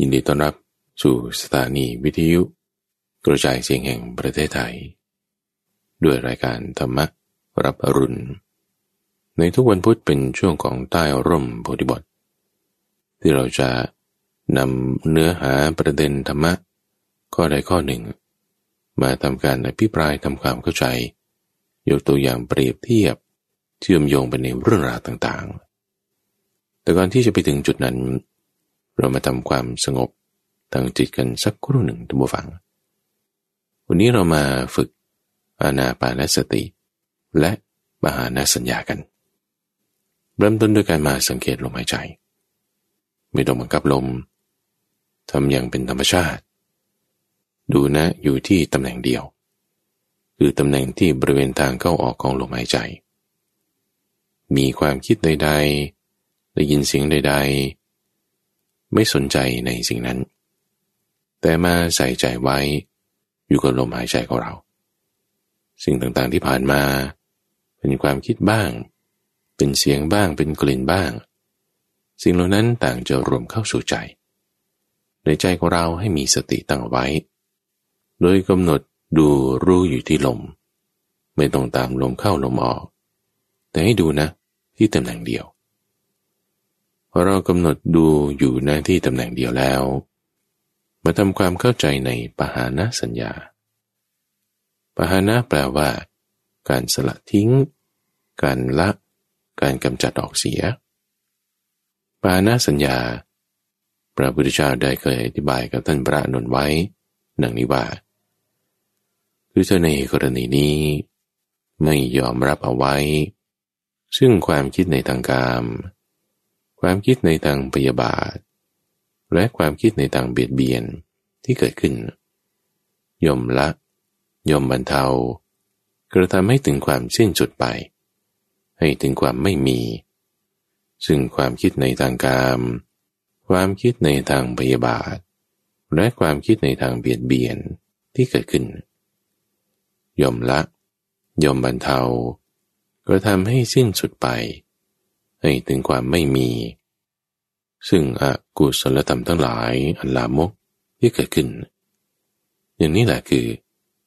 ยินดีต้อนรับสู่สถานีวิทยุกระจายเสียงแห่งประเทศไทย ด้วยรายการธรรมรับอรุณ ในทุกวันพุธเป็นช่วงของใต้ร่มโพธิบทที่เราจะนำเนื้อหาประเด็นธรรมะข้อใดข้อหนึ่ง มาทำการอภิปรายทำความเข้าใจ ยกตัวอย่างเปรียบเทียบเชื่อมโยงไปในเรื่องราวต่างๆ แต่ก่อนที่จะไปถึงจุดนั้น เรามาทำความสงบทางจิตกันสักครู่หนึ่งทุกฝัง วันนี้เรามาฝึกอานาปานสติ และมหานาสัญญากัน เริ่มต้นด้วยการมาสังเกตลมหายใจ ไม่ต้องบังคับลมทำอย่างเป็นธรรมชาติ ดูนะอยู่ที่ตำแหน่งเดียว คือตำแหน่งที่บริเวณทางเข้าออกของลมหายใจ มีความคิดใด ๆ ได้ยินเสียงใด ๆ ไม่สนใจในสิ่งนั้น แต่มาใส่ใจไว้ อยู่กับลมหายใจของเรา สิ่งต่างๆที่ผ่านมา เป็นความคิดบ้าง เป็นเสียงบ้าง เป็นกลิ่นบ้าง สิ่งเหล่านั้นต่างจะรวมเข้าสู่ใจ ในใจของเราให้มีสติตั้งไว้ โดยกำหนดดูรู้อยู่ที่ลม ไม่ต้องตามลมเข้าลมออก แต่ให้ดูนะที่ตำแหน่งเดียว เรากำหนดดูอยู่ในที่ตำแหน่งเดียวแล้ว มาทำความเข้าใจในปหานะสัญญา ปหานะแปลว่า การสละทิ้ง การละ การกำจัดออกเสีย ปหานะสัญญา พระพุทธเจ้าได้เคยอธิบายกับท่านพระนนไว้ดังนี้ว่าคือเธอในกรณีนี้ ไม่ยอมรับเอาไว้ ซึ่งความคิดในทางการ ความคิดในทางพยาบาท และความคิดในทางเบียดเบียนที่เกิดขึ้น ย่อมละ ย่อมบรรเทากระทำให้ถึงความสิ้นสุดไป ให้ถึงความไม่มี ซึ่งความคิดในทางการความคิดในทางพยาบาท และความคิดในทางเบียดเบียนที่เกิดขึ้น ย่อมละ ย่อมบรรเทากระทำให้สิ้นสุดไป ให้ถึงความไม่มี ซึ่งอกุศลธรรมทั้งหลายอันลามกที่เกิดขึ้น อย่างนี้แหละคือ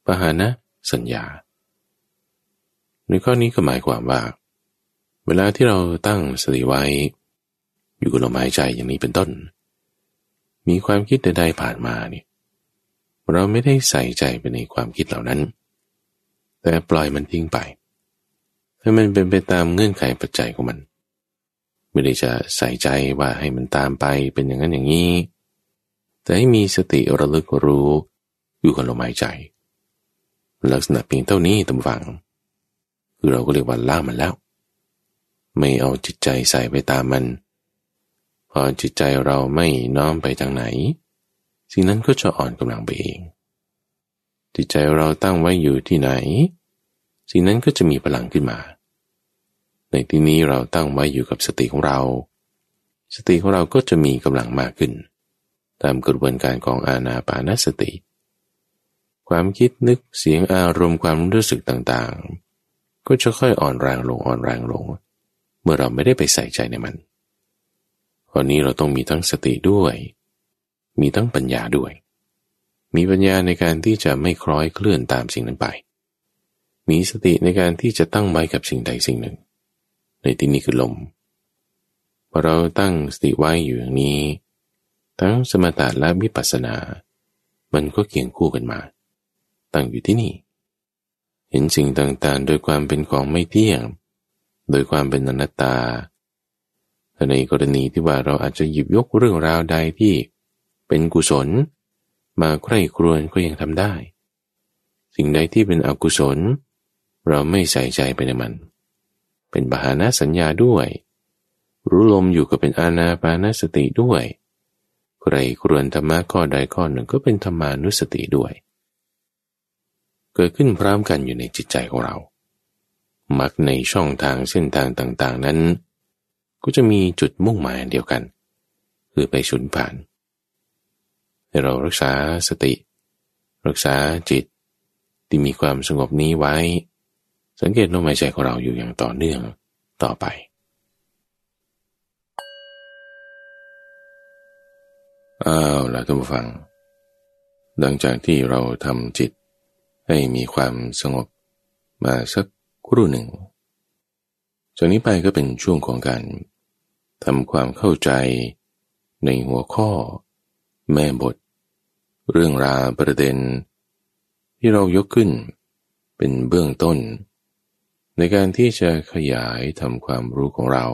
ปหานะสัญญา ในข้อนี้ก็หมายความว่า เวลาที่เราตั้งสติไว้ อยู่กับลมหายใจอย่างนี้เป็นต้น มีความคิดใดๆผ่านมาเนี่ยเราไม่ได้ใส่ใจไปในความคิดเหล่านั้น แต่ปล่อยมันทิ้งไป ให้มันเป็นไปตามเงื่อนไขปัจจัยของมัน ไม่ได้จะใส่ใจว่าให้มันตามไปเป็นอย่างนั้นอย่างนี้ แต่ให้มีสติระลึกรู้อยู่กับลมหายใจ ลักษณะเพียงเท่านี้ตำฝัง คือเราก็เรียกว่าล่ามันแล้ว ไม่เอาจิตใจใส่ไปตามมัน พอจิตใจเราไม่น้อมไปทางไหน สิ่งนั้นก็จะอ่อนกำลังไปเอง จิตใจเราตั้งไว้อยู่ที่ไหน สิ่งนั้นก็จะมีพลังขึ้นมา ในที่นี้เราตั้งไว้อยู่กับสติของเรา สติของเราก็จะมีกำลังมากขึ้น ตามกระบวนการของอาณาปานสติ ความคิดนึกเสียงอารมณ์ความรู้สึกต่างๆ ก็จะค่อยอ่อนแรงลงอ่อนแรงลง เมื่อเราไม่ได้ไปใส่ใจในมันวันนี้เราต้องมีทั้งสติด้วย มีทั้งปัญญาด้วย มีปัญญาในการที่จะไม่คล้อยเคลื่อนตามสิ่งนั้นไป มีสติในการที่จะตั้งไว้กับสิ่งใดสิ่งหนึ่ง ในที่นี้คือลมพอเราตั้งสติไว้อยู่อย่างนี้ ทั้งสมถะและวิปัสสนา มันก็เกี่ยงคู่กันมา ตั้งอยู่ที่นี่ เห็นสิ่งต่างๆ โดยความเป็นของไม่เที่ยง โดยความเป็นอนัตตาในกรณีที่ว่าเราอาจจะหยิบยกเรื่องราวใดที่เป็นกุศล มาใคร่ครวญก็ยังทำได้ สิ่งใดที่เป็นอกุศล เราไม่ใส่ใจไปในมัน เป็นบาหานะสัญญาด้วย รู้ลมอยู่ก็เป็นอาณาปานสติด้วยใครครวนธรรมะข้อใดข้อหนึ่งก็เป็นธรรมานุสติด้วย เกิดขึ้นพร้อมกันอยู่ในจิตใจของเรา มักในช่องทางเส้นทางต่างๆนั้น ก็จะมีจุดมุ่งหมายเดียวกัน คือไปชุนผ่านให้เรารักษาสติ รักษาจิตที่มีความสงบนี้ไว้ สังเกตลมหายใจของเราอยู่อย่างต่อเนื่องต่อไปอ้าวล่ะท่านผู้ฟังดังจากที่เราทำจิตให้มีความสงบมาสักครู่หนึ่ง จากนี้ไปก็เป็นช่วงของการทำความเข้าใจในหัวข้อ แม่บท เรื่องราวประเด็น ที่เรายกขึ้นเป็นเบื้องต้น ในการที่จะขยายทำความรู้ของเรา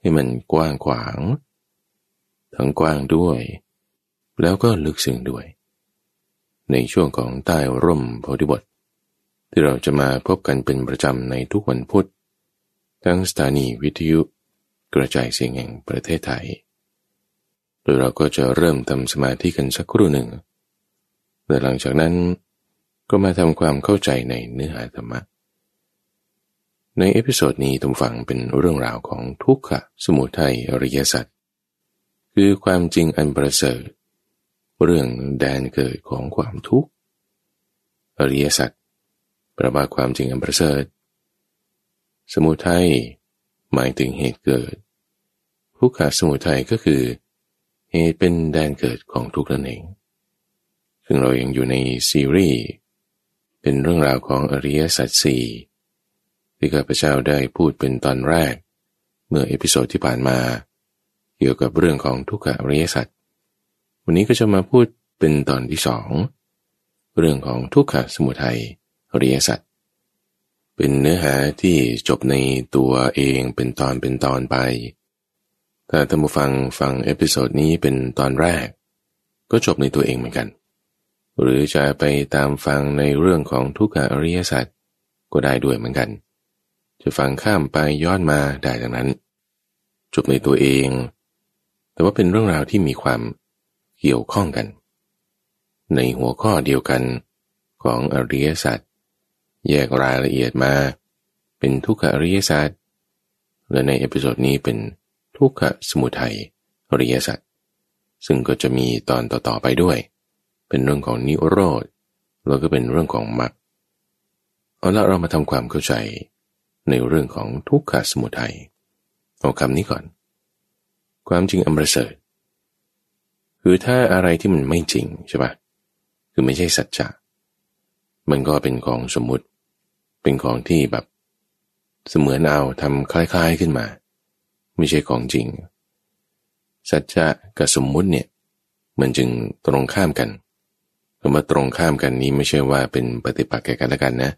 ให้มันกว้างขวาง ทั้งกว้างด้วย แล้วก็ลึกซึ้งด้วย ในช่วงของใต้ร่มโพธิบท ที่เราจะมาพบกันเป็นประจำในทุกวันพุธทั้งสถานีวิทยุกระจายเสียงแห่งประเทศไทย โดยเราก็จะเริ่มทำสมาธิกันสักครู่หนึ่งและหลังจากนั้นก็มาทำความเข้าใจในเนื้อหาธรรมะ ใน episode นี้ท่านผู้ฟังเป็นเรื่องราวของทุกขะสมุทัยอริยสัจคือความจริงอันประเสริฐเรื่องแดนเกิดของความทุกข์อริยสัจแปลว่าความจริงอันประเสริฐสมุทัยหมายถึงเหตุเกิดทุกขะสมุทัยก็คือเหตุเป็นแดนเกิดของทุกข์นั่นเอง ซึ่งเรายังอยู่ในซีรีส์เป็นเรื่องราวของอริยสัจสี่ ที่ข้าพเจ้าได้พูดเป็นตอนแรก เมื่อ episode ที่ผ่านมา เกี่ยวกับเรื่องของทุกขอริยสัจวันนี้ก็จะมาพูดเป็นตอนที่สองเรื่องของทุกขสมุทัยอริยสัจเป็นเนื้อหาที่จบในตัวเองเป็นตอนเป็นตอนไปถ้าท่านผู้ฟังฟังเอพิโซดนี้เป็นตอนแรก ก็จบในตัวเองเหมือนกัน หรือจะไปตามฟังในเรื่องของทุกขอริยสัจก็ได้ด้วยเหมือนกัน จะฟังข้ามไปย้อนมาได้ดังนั้น จบในตัวเอง แต่ว่าเป็นเรื่องราวที่มีความเกี่ยวข้องกัน ในหัวข้อเดียวกันของอริยสัจแยกรายละเอียดมา เป็นทุกขอริยสัจและใน episode นี้เป็นทุกขสมุทัยอริยสัจซึ่งก็จะมีตอนต่อๆไปด้วย เป็นเรื่องของนิโรธแล้วก็เป็นเรื่องของมรรคเอาละเรามาทำความเข้าใจ ในเรื่องของทุกขสมุทัยเอาคำนี้ก่อน ความจริงอันประเสริฐคือถ้าอะไรที่มันไม่จริงใช่ปะคือไม่ใช่สัจจะมันก็เป็นของสมมุติ เป็นของที่แบบ เสมือนเอาทำคล้าย ๆขึ้นมา ไม่ใช่ของจริง สัจจะกับสมมุติเนี่ยมันจึงตรงข้ามกันคำว่าตรงข้ามกันนี้ไม่ใช่ว่าเป็นปฏิปักษ์แก่กันและกันนะ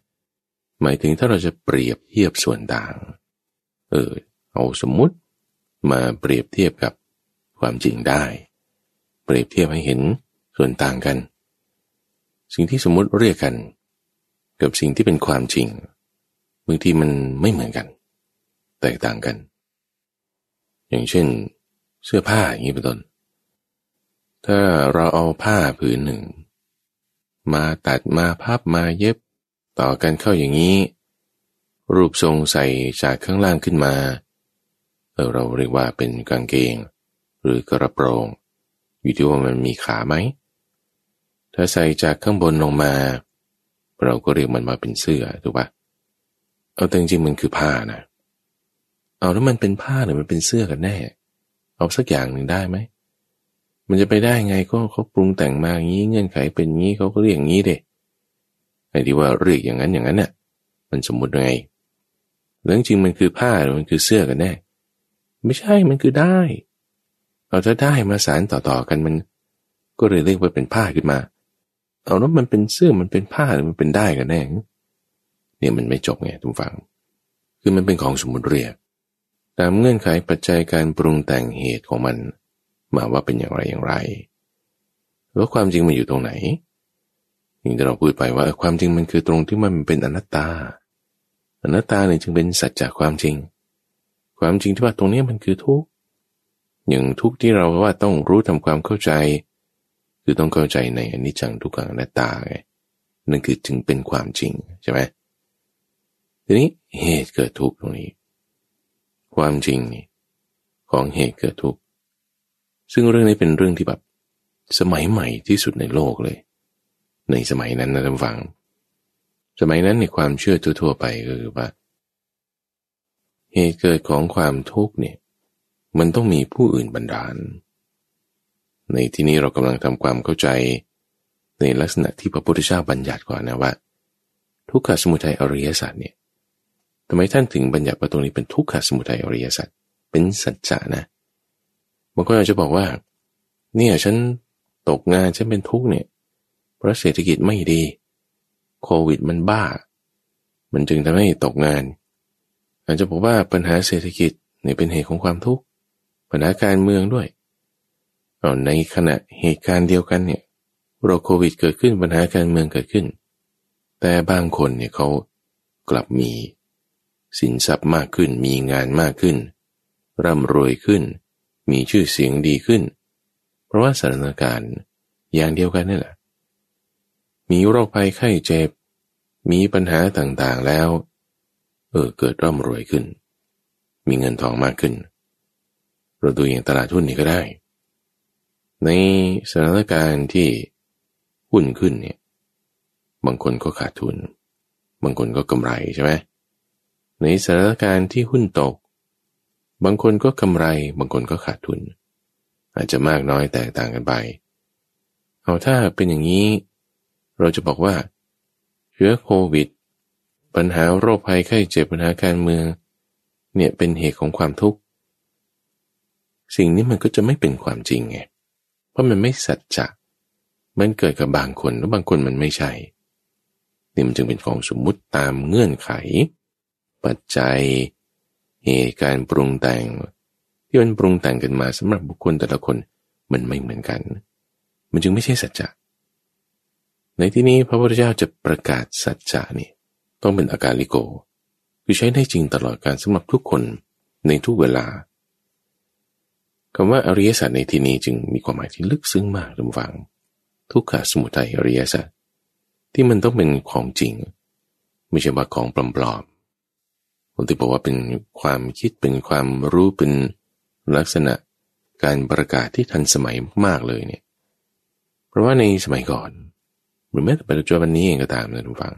หมายถึงถ้าเราจะเปรียบเทียบส่วนต่าง เออ เอาสมมุติมาเปรียบเทียบกับความจริงได้ เปรียบเทียบให้เห็นส่วนต่างกัน สิ่งที่สมมุติเรียกกัน กับสิ่งที่เป็นความจริงบางทีมันไม่เหมือนกัน แตกต่างกัน อย่างเช่น เสื้อผ้าอย่างนี้เป็นต้น ถ้าเราเอาผ้าผืนหนึ่ง มาตัดมาพับมาเย็บ ต่อกันเข้าอย่างนี้ รูปทรงใส่จากข้างล่างขึ้นมา เราเรียกว่าเป็นกางเกง หรือกระโปรง อยู่ที่ว่ามันมีขาไหม ถ้าใส่จากข้างบนลงมา เราก็เรียกมันมาเป็นเสื้อถูกปะเอาแต่จริงมันคือผ้านะ เอาแล้วมันเป็นผ้าหรือมันเป็นเสื้อกันแน่ เอาสักอย่างหนึ่งได้ไหมมันจะไปได้ไงก็เขาปรุงแต่งมาอย่างนี้เงื่อนไขเป็นงี้เขาก็เรียกอย่างนี้เด็ ไอ้ที่ว่าเรียกอย่างนั้นอย่างนั้นเนี่ยมันสมมุติไงเรื่องจริงมันคือผ้าหรือมันคือเสื้อกันแน่ ไม่ใช่มันคือได้ เอาถ้าได้มาสารต่อๆกันมัน ก็เลยเรียกว่าเป็นผ้าขึ้นมา เอาแล้วมันเป็นเสื้อมันเป็นผ้าหรือมันเป็นได้กันแน่ เนี่ยมันไม่จบไงทุกฝัง คือมันเป็นของสมมุติเรียกตามเงื่อนไขปัจจัยการปรุงแต่งเหตุของมัน มาว่าเป็นอย่างไรอย่างไร แล้วความจริงมันอยู่ตรงไหน อย่างที่เราพูดไปว่าความจริงมันคือตรงที่มันเป็นอนัตตา อนัตตาเนี่ยจึงเป็นสัจจะความจริง ความจริงที่ว่าตรงนี้มันคือทุกข์อย่างทุกข์ที่เราว่าต้องรู้ทำความเข้าใจ คือต้องเข้าใจในอนิจจังทุกขังอนัตตาไงนั่นคือจึงเป็นความจริงใช่ไหมทีนี้เหตุเกิดทุกข์ตรงนี้ ความจริงนี่ของเหตุเกิดทุกข์ซึ่งเรื่องนี้เป็นเรื่องที่แบบสมัยใหม่ที่สุดในโลกเลย ในสมัยนั้นนะท่านฟัง สมัยนั้นในความเชื่อทั่วๆไปก็คือว่า เหตุเกิดของความทุกข์เนี่ย มันต้องมีผู้อื่นบันดาล ในที่นี้เรากำลังทำความเข้าใจในลักษณะที่พระพุทธเจ้าบัญญัติก่อนนะว่า ทุกขสมุทัยอริยสัจเนี่ยทำไมท่านถึงบัญญัติว่าตรงนี้เป็นทุกขสมุทัยอริยสัจเป็นสัจจะนะบางคนอาจจะบอกว่า เนี่ยฉันตกงานฉันเป็นทุกข์เนี่ย เพราะเศรษฐกิจไม่ดี โควิดมันบ้า มันจึงทำให้ตกงาน อาจจะบอกว่าปัญหาเศรษฐกิจเนี่ยเป็นเหตุของความทุกข์ ปัญหาการเมืองด้วยเอาในขณะเหตุการณ์เดียวกันเนี่ยโรคโควิดเกิดขึ้นปัญหาการเมืองเกิดขึ้น แต่บางคนเนี่ยเขากลับมี สินทรัพย์มากขึ้น มีงานมากขึ้น ร่ำรวยขึ้น มีชื่อเสียงดีขึ้น เพราะว่าสถานการณ์อย่างเดียวกันนี่แหละ มีโรคภัยไข้เจ็บ มีปัญหาต่างๆแล้ว เออเกิดร่ำรวยขึ้น มีเงินทองมากขึ้น เราดูอย่างตลาดหุ้นนี่ก็ได้ ในสถานการณ์ที่หุ้นขึ้นเนี่ย บางคนก็ขาดทุน บางคนก็กำไรใช่ไหมในสถานการณ์ที่หุ้นตก บางคนก็กำไร บางคนก็ขาดทุน อาจจะมากน้อยแตกต่างกันไป เอาถ้าเป็นอย่างนี้ เราจะบอกว่า เชื้อโควิด ปัญหาโรคภัยไข้เจ็บปัญหาการเมือง เนี่ยเป็นเหตุของความทุกข์ สิ่งนี้มันก็จะไม่เป็นความจริงไง เพราะมันไม่สัจจะ มันเกิดกับบางคนแล้วบางคนมันไม่ใช่ นี่มันจึงเป็นของสมมุติตามเงื่อนไข ปัจจัย เหตุการปรุงแต่ง ที่มันปรุงแต่งกันมาสำหรับบุคคลแต่ละคนมันไม่เหมือนกัน มันจึงไม่ใช่สัจจะ ในที่นี้พระพุทธเจ้าจะประกาศสัจจะนี่ต้องเป็นอาการลิโก คือใช้ได้จริงตลอดการสำหรับทุกคนในทุกเวลาคำว่าอริยสัจในที่นี้จึงมีความหมายที่ลึกซึ้งมากทุกฝัง ทุกขสมุทัยอริยสัจที่มันต้องเป็นของจริง ไม่ใช่ว่าของปลอมๆผมที่บอกว่าเป็นความคิดเป็นความรู้เป็นลักษณะการประกาศที่ทันสมัยมากเลยเนี่ยเพราะว่าในสมัยก่อน หรือแม้แต่ปัจจุบันนี้เองก็ตามนะทุกฝัง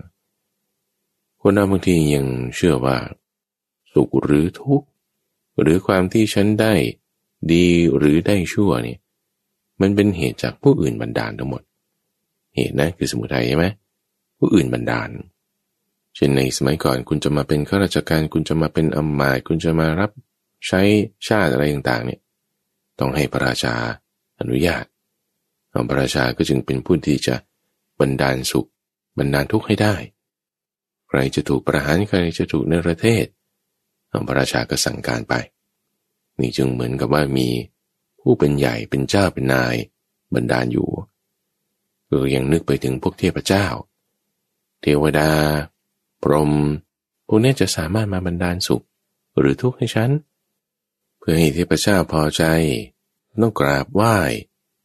คนเราบางทียังเชื่อว่า สุขหรือทุกข์หรือความที่ฉันได้ดีหรือได้ชั่วนี่มันเป็นเหตุจากผู้อื่นบันดาลทั้งหมด เหตุนะคือสมุทัยใช่ไหมผู้อื่นบันดาล เช่นในสมัยก่อนคุณจะมาเป็นข้าราชการคุณจะมาเป็นอำมาตย์คุณจะมารับใช้ชาติอะไรต่างๆเนี่ยต้องให้พระราชาอนุญาตพระราชาก็จึงเป็นผู้ที่จะ บรรดาลสุขบรรดาลทุกข์ให้ได้ ใครจะถูกประหารใครจะถูกในประเทศพระราชาก็สั่งการไป นี่จึงเหมือนกับว่ามีผู้เป็นใหญ่เป็นเจ้าเป็นนายบรรดาลอยู่ก็ยังนึกไปถึงพวกเทพเจ้า เทวดา พรหมพวกนี้จะสามารถมาบรรดาลสุข หรือทุกข์ให้ฉัน เพื่อให้เทพเจ้าพอใจ ต้องกราบไหว้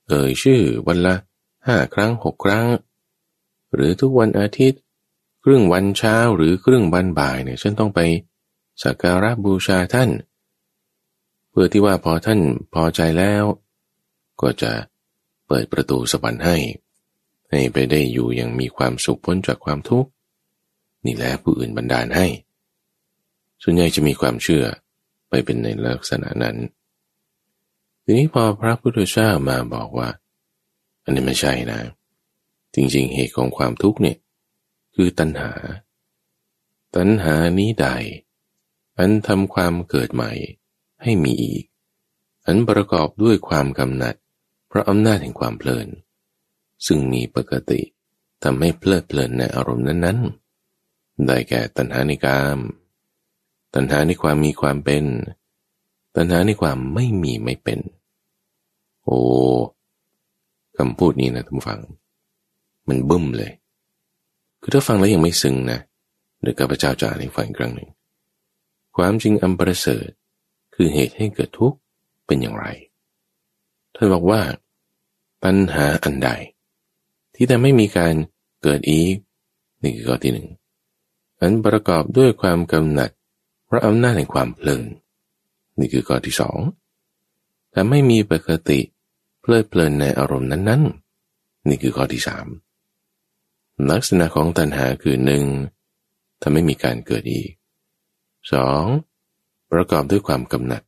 เอ่ยชื่อวันละห้าครั้งหกครั้ง หรือทุกวันอาทิตย์ ครึ่งวันเช้าหรือครึ่งวันบ่ายเนี่ยฉันต้องไปสักการะบูชาท่าน เพื่อที่ว่าพอท่านพอใจแล้ว ก็จะเปิดประตูสวรรค์ให้ ให้ไปได้อยู่อย่างมีความสุขพ้นจากความทุกข์นี่แหละผู้อื่นบันดาลให้ ส่วนใหญ่จะมีความเชื่อไปเป็นในลักษณะนั้น ทีนี้พอพระพุทธเจ้ามาบอกว่า อันนี้ไม่ใช่นะ จริงๆ เหตุของความทุกข์เนี่ยคือตัณหา ตัณหานี้ใด อันทำความเกิดใหม่ให้มีอีก อันประกอบด้วยความกำหนัด เพราะอำนาจแห่งความเพลิน ซึ่งมีปกติทำให้เพลิดเพลินในอารมณ์นั้นๆ ได้แก่ตัณหาในกาม ตัณหาในความมีความเป็น ตัณหาในความไม่มีไม่เป็น โอ้คำพูดนี้นะท่านฟัง มันบึ้มเลย คือถ้าฟังแล้วยังไม่ซึ้งนะเดี๋ยวกับพระเจ้าจะอ่านให้ฟังอีกครั้งหนึ่ง ความจริงอันประเสริฐคือเหตุให้เกิดทุกข์เป็นอย่างไรท่านบอกว่า ปัญหาอันใด ที่แต่ไม่มีการเกิดอีกนี่คือข้อที่หนึ่งอันประกอบด้วยความกำหนัดพระอำนาจแห่งความเพลินนี่คือข้อที่สองแต่ไม่มีปกติเพลิดเพลินในอารมณ์นั้น ๆ นี่คือข้อที่สาม ลักษณะของตัณหาคือหนึ่งถ้าไม่มีการเกิดอีกสองประกอบด้วยความกำหนัด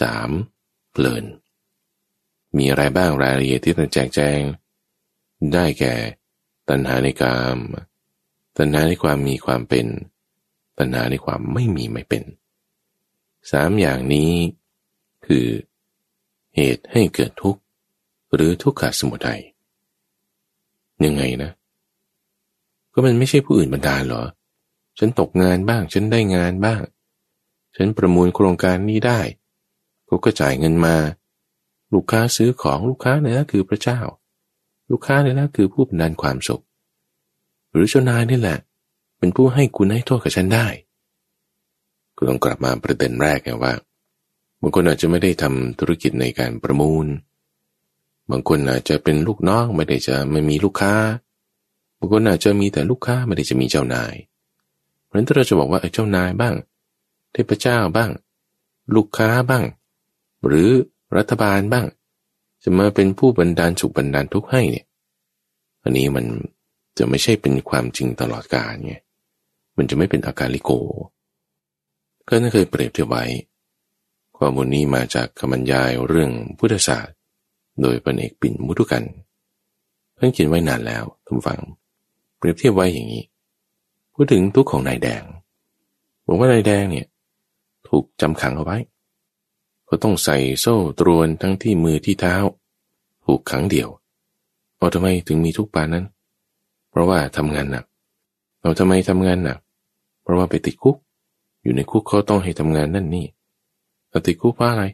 สามเพลิน มีอะไรบ้างรายละเอียดที่ต้องแจกแจง ได้แก่ ตัณหาในกาม ตัณหาในความมีความเป็น ตัณหาในความไม่มีไม่เป็นสามอย่างนี้ คือ เหตุให้เกิดทุกข์ หรือทุกขสมุทัยยังไงนะ ก็มันไม่ใช่ผู้อื่นบันดาลหรอ ฉันตกงานบ้าง ฉันได้งานบ้าง ฉันประมูลโครงการนี้ได้เขาก็จ่ายเงินมา ลูกค้าซื้อของลูกค้าเนี่ยนะคือพระเจ้า ลูกค้าเนี่ยนะคือผู้บันดาลความสุข หรือเจ้านายนี่แหละ เป็นผู้ให้คุณให้โทษกับฉันได้ก็ต้องกลับมาประเด็นแรกไงว่าบางคนอาจจะไม่ได้ทำธุรกิจในการประมูล บางคนอาจจะเป็นลูกน้องไม่ได้จะไม่มีลูกค้า บางคนอาจจะมีแต่ลูกค้าไม่ได้จะมีเจ้านายเพราะฉะนั้นถ้าเราจะบอกว่าเจ้านายบ้าง เทพเจ้าบ้าง ลูกค้าบ้าง หรือรัฐบาลบ้าง จะมาเป็นผู้บันดาลสุขบันดาลทุกข์ให้เนี่ย อันนี้มันจะไม่ใช่เป็นความจริงตลอดกาลไง มันจะไม่เป็นอาการลิโก ก็นั่นเคยเปรียบเทียบไว้ ข้อมูลนี้มาจากคำบรรยายเรื่องพุทธศาสตร์ โดยปนเอกปิ่นมุทุกัน เพิ่งเขียนไว้นานแล้วทุกฝัง เปรียบเทียบไว้อย่างนี้ พูดถึงทุกข์ของนายแดง บอกว่านายแดงเนี่ย ถูกจำขังเอาไว้ ก็ต้องใส่โซ่ตรวนทั้งที่มือที่เท้าผูกขังเดี่ยวเอาทำไมถึงมีทุกปานนั้น เพราะว่าทำงานหนักเอาทำไมทำงานหนัก เพราะว่าไปติดคุก อยู่ในคุกเขาต้องให้ทำงานนั่นนี่เราติดคุกเพราะอะไร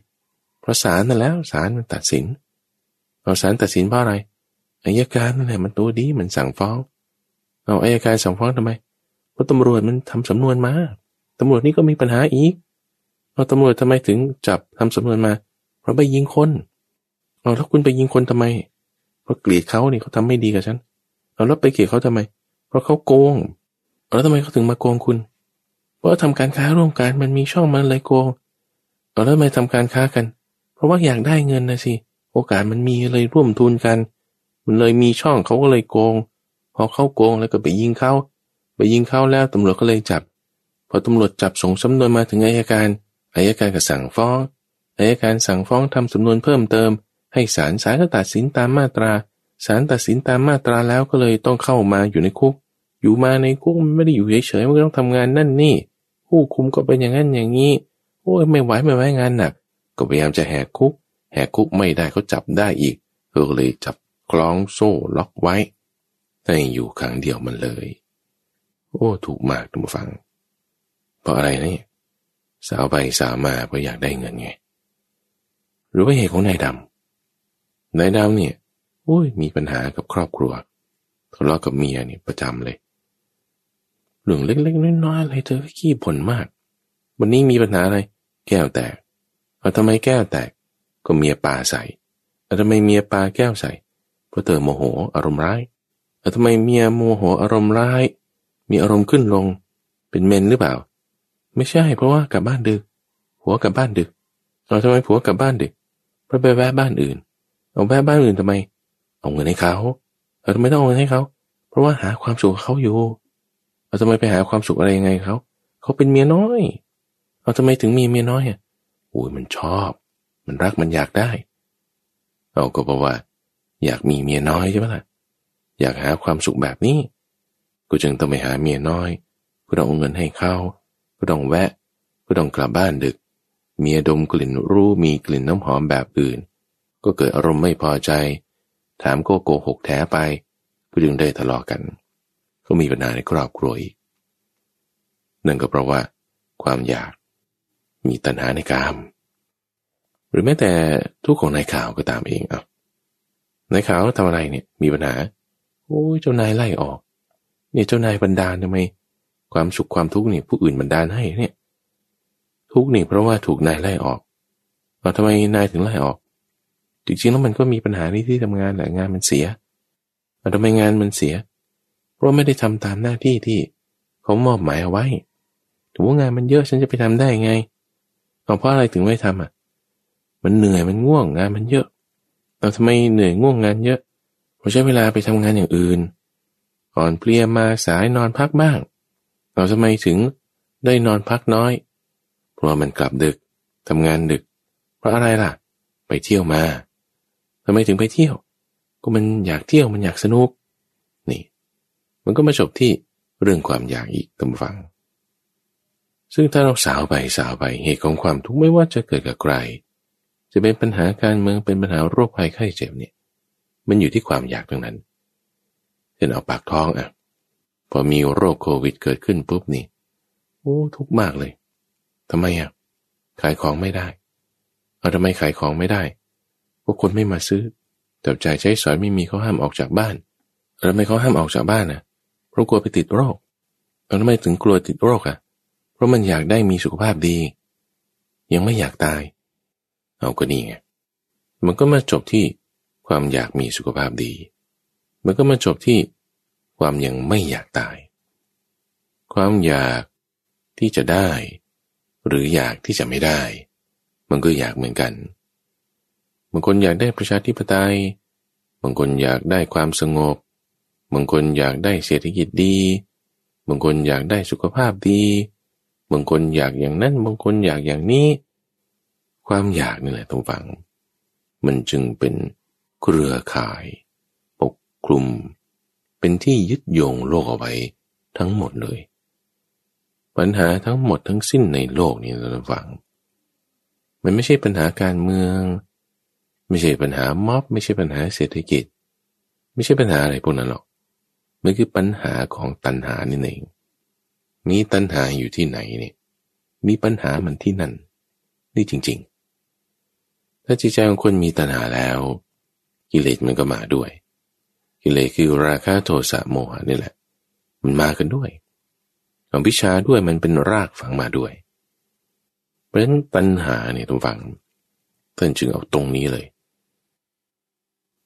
เพราะศาลนั่นแล้วศาลมันตัดสินเอาศาลตัดสินเพราะอะไรอายการนั่นแหละมันตัวดีมันสั่งฟ้อง เอาอายการสั่งฟ้องทำไมเพราะตำรวจมันทำสำนวนมาตำรวจนี่ก็มีปัญหาอีกเอาตำรวจทำไมถึงจับทำสำนวนมา เพราะไปยิงคนเอาแล้วคุณไปยิงคนทำไม เพราะเกลียดเขานี่เขาทำไม่ดีกับฉันเอาแล้วไปเกลียดเขาทำไม เพราะเขาโกงแล้วทำไมเขาถึงมาโกงคุณ เพราะทำการค้าร่วมกันมันมีช่องมันเลยโกงเอาแล้วทำไมทำการค้ากัน เพราะว่าอยากได้เงินนะสิโอกาสมันมีเลยร่วมทุนกัน มันเลยมีช่องเขาก็เลยโกง พอเข้าโกงแล้วก็ไปยิงเขาไปยิงเขาแล้วตำรวจก็เลยจับ พอตำรวจจับส่งสำนวนมาถึงอายการอายการก็สั่งฟ้องอายการสั่งฟ้องทำสำนวนเพิ่มเติม ให้ศาลศาลก็ตัดสินตามมาตราศาลตัดสินตามมาตราแล้วก็เลยต้องเข้ามาอยู่ในคุก อยู่มาในคุกมันไม่ได้อยู่เฉยๆมันก็ต้องทำงานนั่นนี่ ผู้คุมก็เป็นอย่างนั้นอย่างนี้โอ้ยไม่ไหวไม่ไหวงานหนัก ก็พยายามจะแหกคุก แหกคุกไม่ได้เขาจับได้อีกก็เลยจับคล้องโซ่ล็อกไว้ ให้อยู่ขังเดียวมันเลย โอ้ ถูกมากทุกฟัง เพราะอะไรนี่สาวไปสาวมาเพราะอยากได้เงินไง หรือว่าเหตุของนายดำนายดำเนี่ย โอ้ย มีปัญหากับครอบครัวทะเลาะกับเมียเนี่ยประจำเลย เรื่องเล็กๆน้อยๆอะไรเธอขี้บ่นมาก วันนี้มีปัญหาอะไร แก้วแตกเอาทำไมแก้วแตก ก็เมียปาใส่เอาทำไมเมียปาแก้วใส่ เพราะเธอโมโหอารมณ์ร้าย ทำไมเมียโมโหอารมณ์ร้าย มีอารมณ์ขึ้นลง เป็นเมนหรือเปล่า ไม่ใช่เพราะว่ากลับบ้านดึกผัวกลับบ้านดึกเราทำไมผัวกลับบ้านดึกเพราะไปแวะบ้านอื่น เอาแวะบ้านอื่นทำไม เอาเงินให้เขาเราทำไมต้องเอาเงินให้เขา เพราะว่าหาความสุขเขาอยู่เราทำไมไปหาความสุขอะไรยังไงเขา เขาเป็นเมียน้อยเราทำไมถึงมีเมียน้อยอะโอ้ยมันชอบ มันรักมันอยากได้เราก็บอกว่า อยากมีเมียน้อยใช่ไหมล่ะ อยากหาความสุขแบบนี้ ก็จึงต้องไปหาเมียน้อยเพื่อเอาเงินให้เขาก็ต้องแวะ ก็ต้องกลับบ้านดึก เมียดมกลิ่นรู้มีกลิ่นน้ำหอมแบบอื่น ก็เกิดอารมณ์ไม่พอใจ ถามก็โกหกแท้ไป ก็จึงได้ทะเลาะกัน ก็มีปัญหาในครอบครัวอีกนั่นก็เพราะว่าความอยากมีตัณหาในกาม หรือแม้แต่ทุกของนายข่าวก็ตามเองอะนายข่าวทำอะไรเนี่ยมีปัญหา โอ้ยเจ้านายไล่ออกเนี่ยเจ้านายบันดาลทำไมความสุขความทุกข์นี่ผู้อื่นบันดาลให้เนี่ย ทุกข์นี่เพราะว่าถูกนายไล่ออกเราทำไมนายถึงไล่ออก จริงๆแล้วมันก็มีปัญหาที่ที่ทำงานแหละงานมันเสียเราทำไมงานมันเสีย เพราะไม่ได้ทำตามหน้าที่ที่เขามอบหมายเอาไว้ถือว่างานมันเยอะฉันจะไปทำได้ไงเอาเพราะอะไรถึงไม่ทำอะ มันเหนื่อยมันง่วงงานมันเยอะเราทำไมเหนื่อยง่วงงานเยอะ ใช้เวลาไปทำงานอย่างอื่น ก่อนเพลียมาสายนอนพักบ้าง เราทำไมถึงได้นอนพักน้อย เพราะมันกลับดึกทำงานดึก เพราะอะไรล่ะ ไปเที่ยวมาทำไมถึงไปเที่ยว ก็มันอยากเที่ยวมันอยากสนุก นี่ มันก็มาจบที่เรื่องความอยากอีกตำฟัง ซึ่งถ้าเราสาวไปสาวไปเหตุของความทุกข์ไม่ว่าจะเกิดกับใคร จะเป็นปัญหาการเมืองเป็นปัญหาโรคภัยไข้เจ็บเนี่ย มันอยู่ที่ความอยากทั้งนั้นเช่นเอาปากท้องอะ พอมีโรคโควิดเกิดขึ้นปุ๊บนี่ โอ้ทุกมากเลยทำไมอะ ขายของไม่ได้ เอาทำไมขายของไม่ได้พวกคนไม่มาซื้อจับจ่ายใช้สอยไม่มีเขาห้ามออกจากบ้านแล้วทำไมเขาห้ามออกจากบ้านนะเพราะกลัวไปติดโรคแล้วทำไมถึงกลัวติดโรคอะ เพราะมันอยากได้มีสุขภาพดี ยังไม่อยากตาย เอาก็นี่ไงมันก็มาจบที่ ความอยากมีสุขภาพดี มันก็มาจบที่ความยังไม่อยากตาย ความอยากที่จะได้ หรืออยากที่จะไม่ได้ มันก็อยากเหมือนกัน บางคนอยากได้ประชาธิปไตย บางคนอยากได้ความสงบ บางคนอยากได้เศรษฐกิจดี บางคนอยากได้สุขภาพดี บางคนอยากอย่างนั้น บางคนอยากอย่างนี้ ความอยากนี่แหละทุกฝัง มันจึงเป็น เครือข่าย ปกคลุม เป็นที่ยึดโยงโลกเอาไว้ทั้งหมดเลย ปัญหาทั้งหมดทั้งสิ้นในโลกนี้ทุกฝัง มันไม่ใช่ปัญหาการเมือง ไม่ใช่ปัญหาม็อบ ไม่ใช่ปัญหาเศรษฐกิจ ไม่ใช่ปัญหาอะไรพวกนั้นหรอกมันคือปัญหาของตัณหานี่เอง มีตัณหาอยู่ที่ไหนเนี่ย มีปัญหามันที่นั่น นี่จริง ๆ ถ้าจิตใจของคนมีตัณหาแล้ว กิเลสมันก็มาด้วย กิเลสคือราคะโทสะโมหะนี่แหละ มันมากันด้วยอวิชาด้วยมันเป็นรากฝังมาด้วย เพราะฉะนั้นตัณหาเนี่ยต้องฟังท่านจึงเอาตรงนี้เลย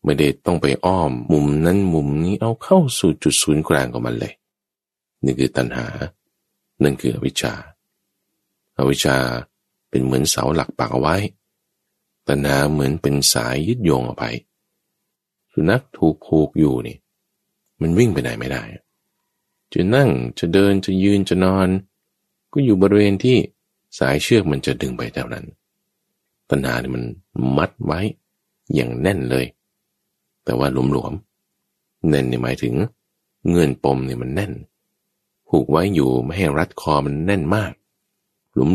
ไม่ได้ต้องไปอ้อมมุมนั้นมุมนี้เอาเข้าสู่จุดศูนย์กลางของมันเลยนี่คือตัณหา นั่นคืออวิชชาอาวิชชาเป็นเหมือนเสาหลักปักเอาไว้ ตัณหาเหมือนเป็นสายยึดโยงเอาไป สุนัขถูกผูกอยู่นี่ มันวิ่งไปไหนไม่ได้ จะนั่งจะเดินจะยืนจะนอน ก็อยู่บริเวณที่สายเชือกมันจะดึงไปเท่านั้น ตัณหาเนี่ยมันมัดไว้อย่างแน่นเลย แต่ว่าหลวมๆแน่นนี่หมายถึง เงื่อนปมเนี่ยมันแน่น ผูกไว้อยู่ไม่ให้รัดคอมันแน่นมาก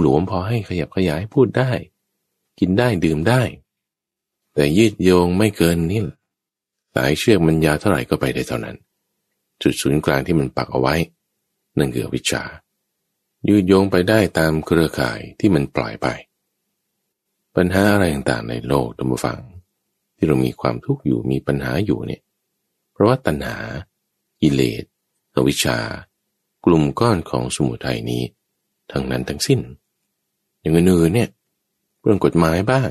หลวมๆพอให้ขยับขยายพูดได้ กินได้ดื่มได้ แต่ยืดโยงไม่เกินนี่ สายเชือกมันยาวเท่าไหร่ก็ไปได้เท่านั้น จุดศูนย์กลางที่มันปักเอาไว้ นั่นคือวิชา ยืดโยงไปได้ตามเครือข่ายที่มันปล่อยไป ปัญหาอะไรต่างๆในโลกตัมฟัง ที่เรามีความทุกข์อยู่มีปัญหาอยู่เนี่ย เพราะว่าตัณหากิเลสอวิชชา กลุ่มก้อนของสมุทัยนี้ ทั้งนั้นทั้งสิ้น อย่างอื่นๆเนี่ย เรื่องกฎหมายบ้าง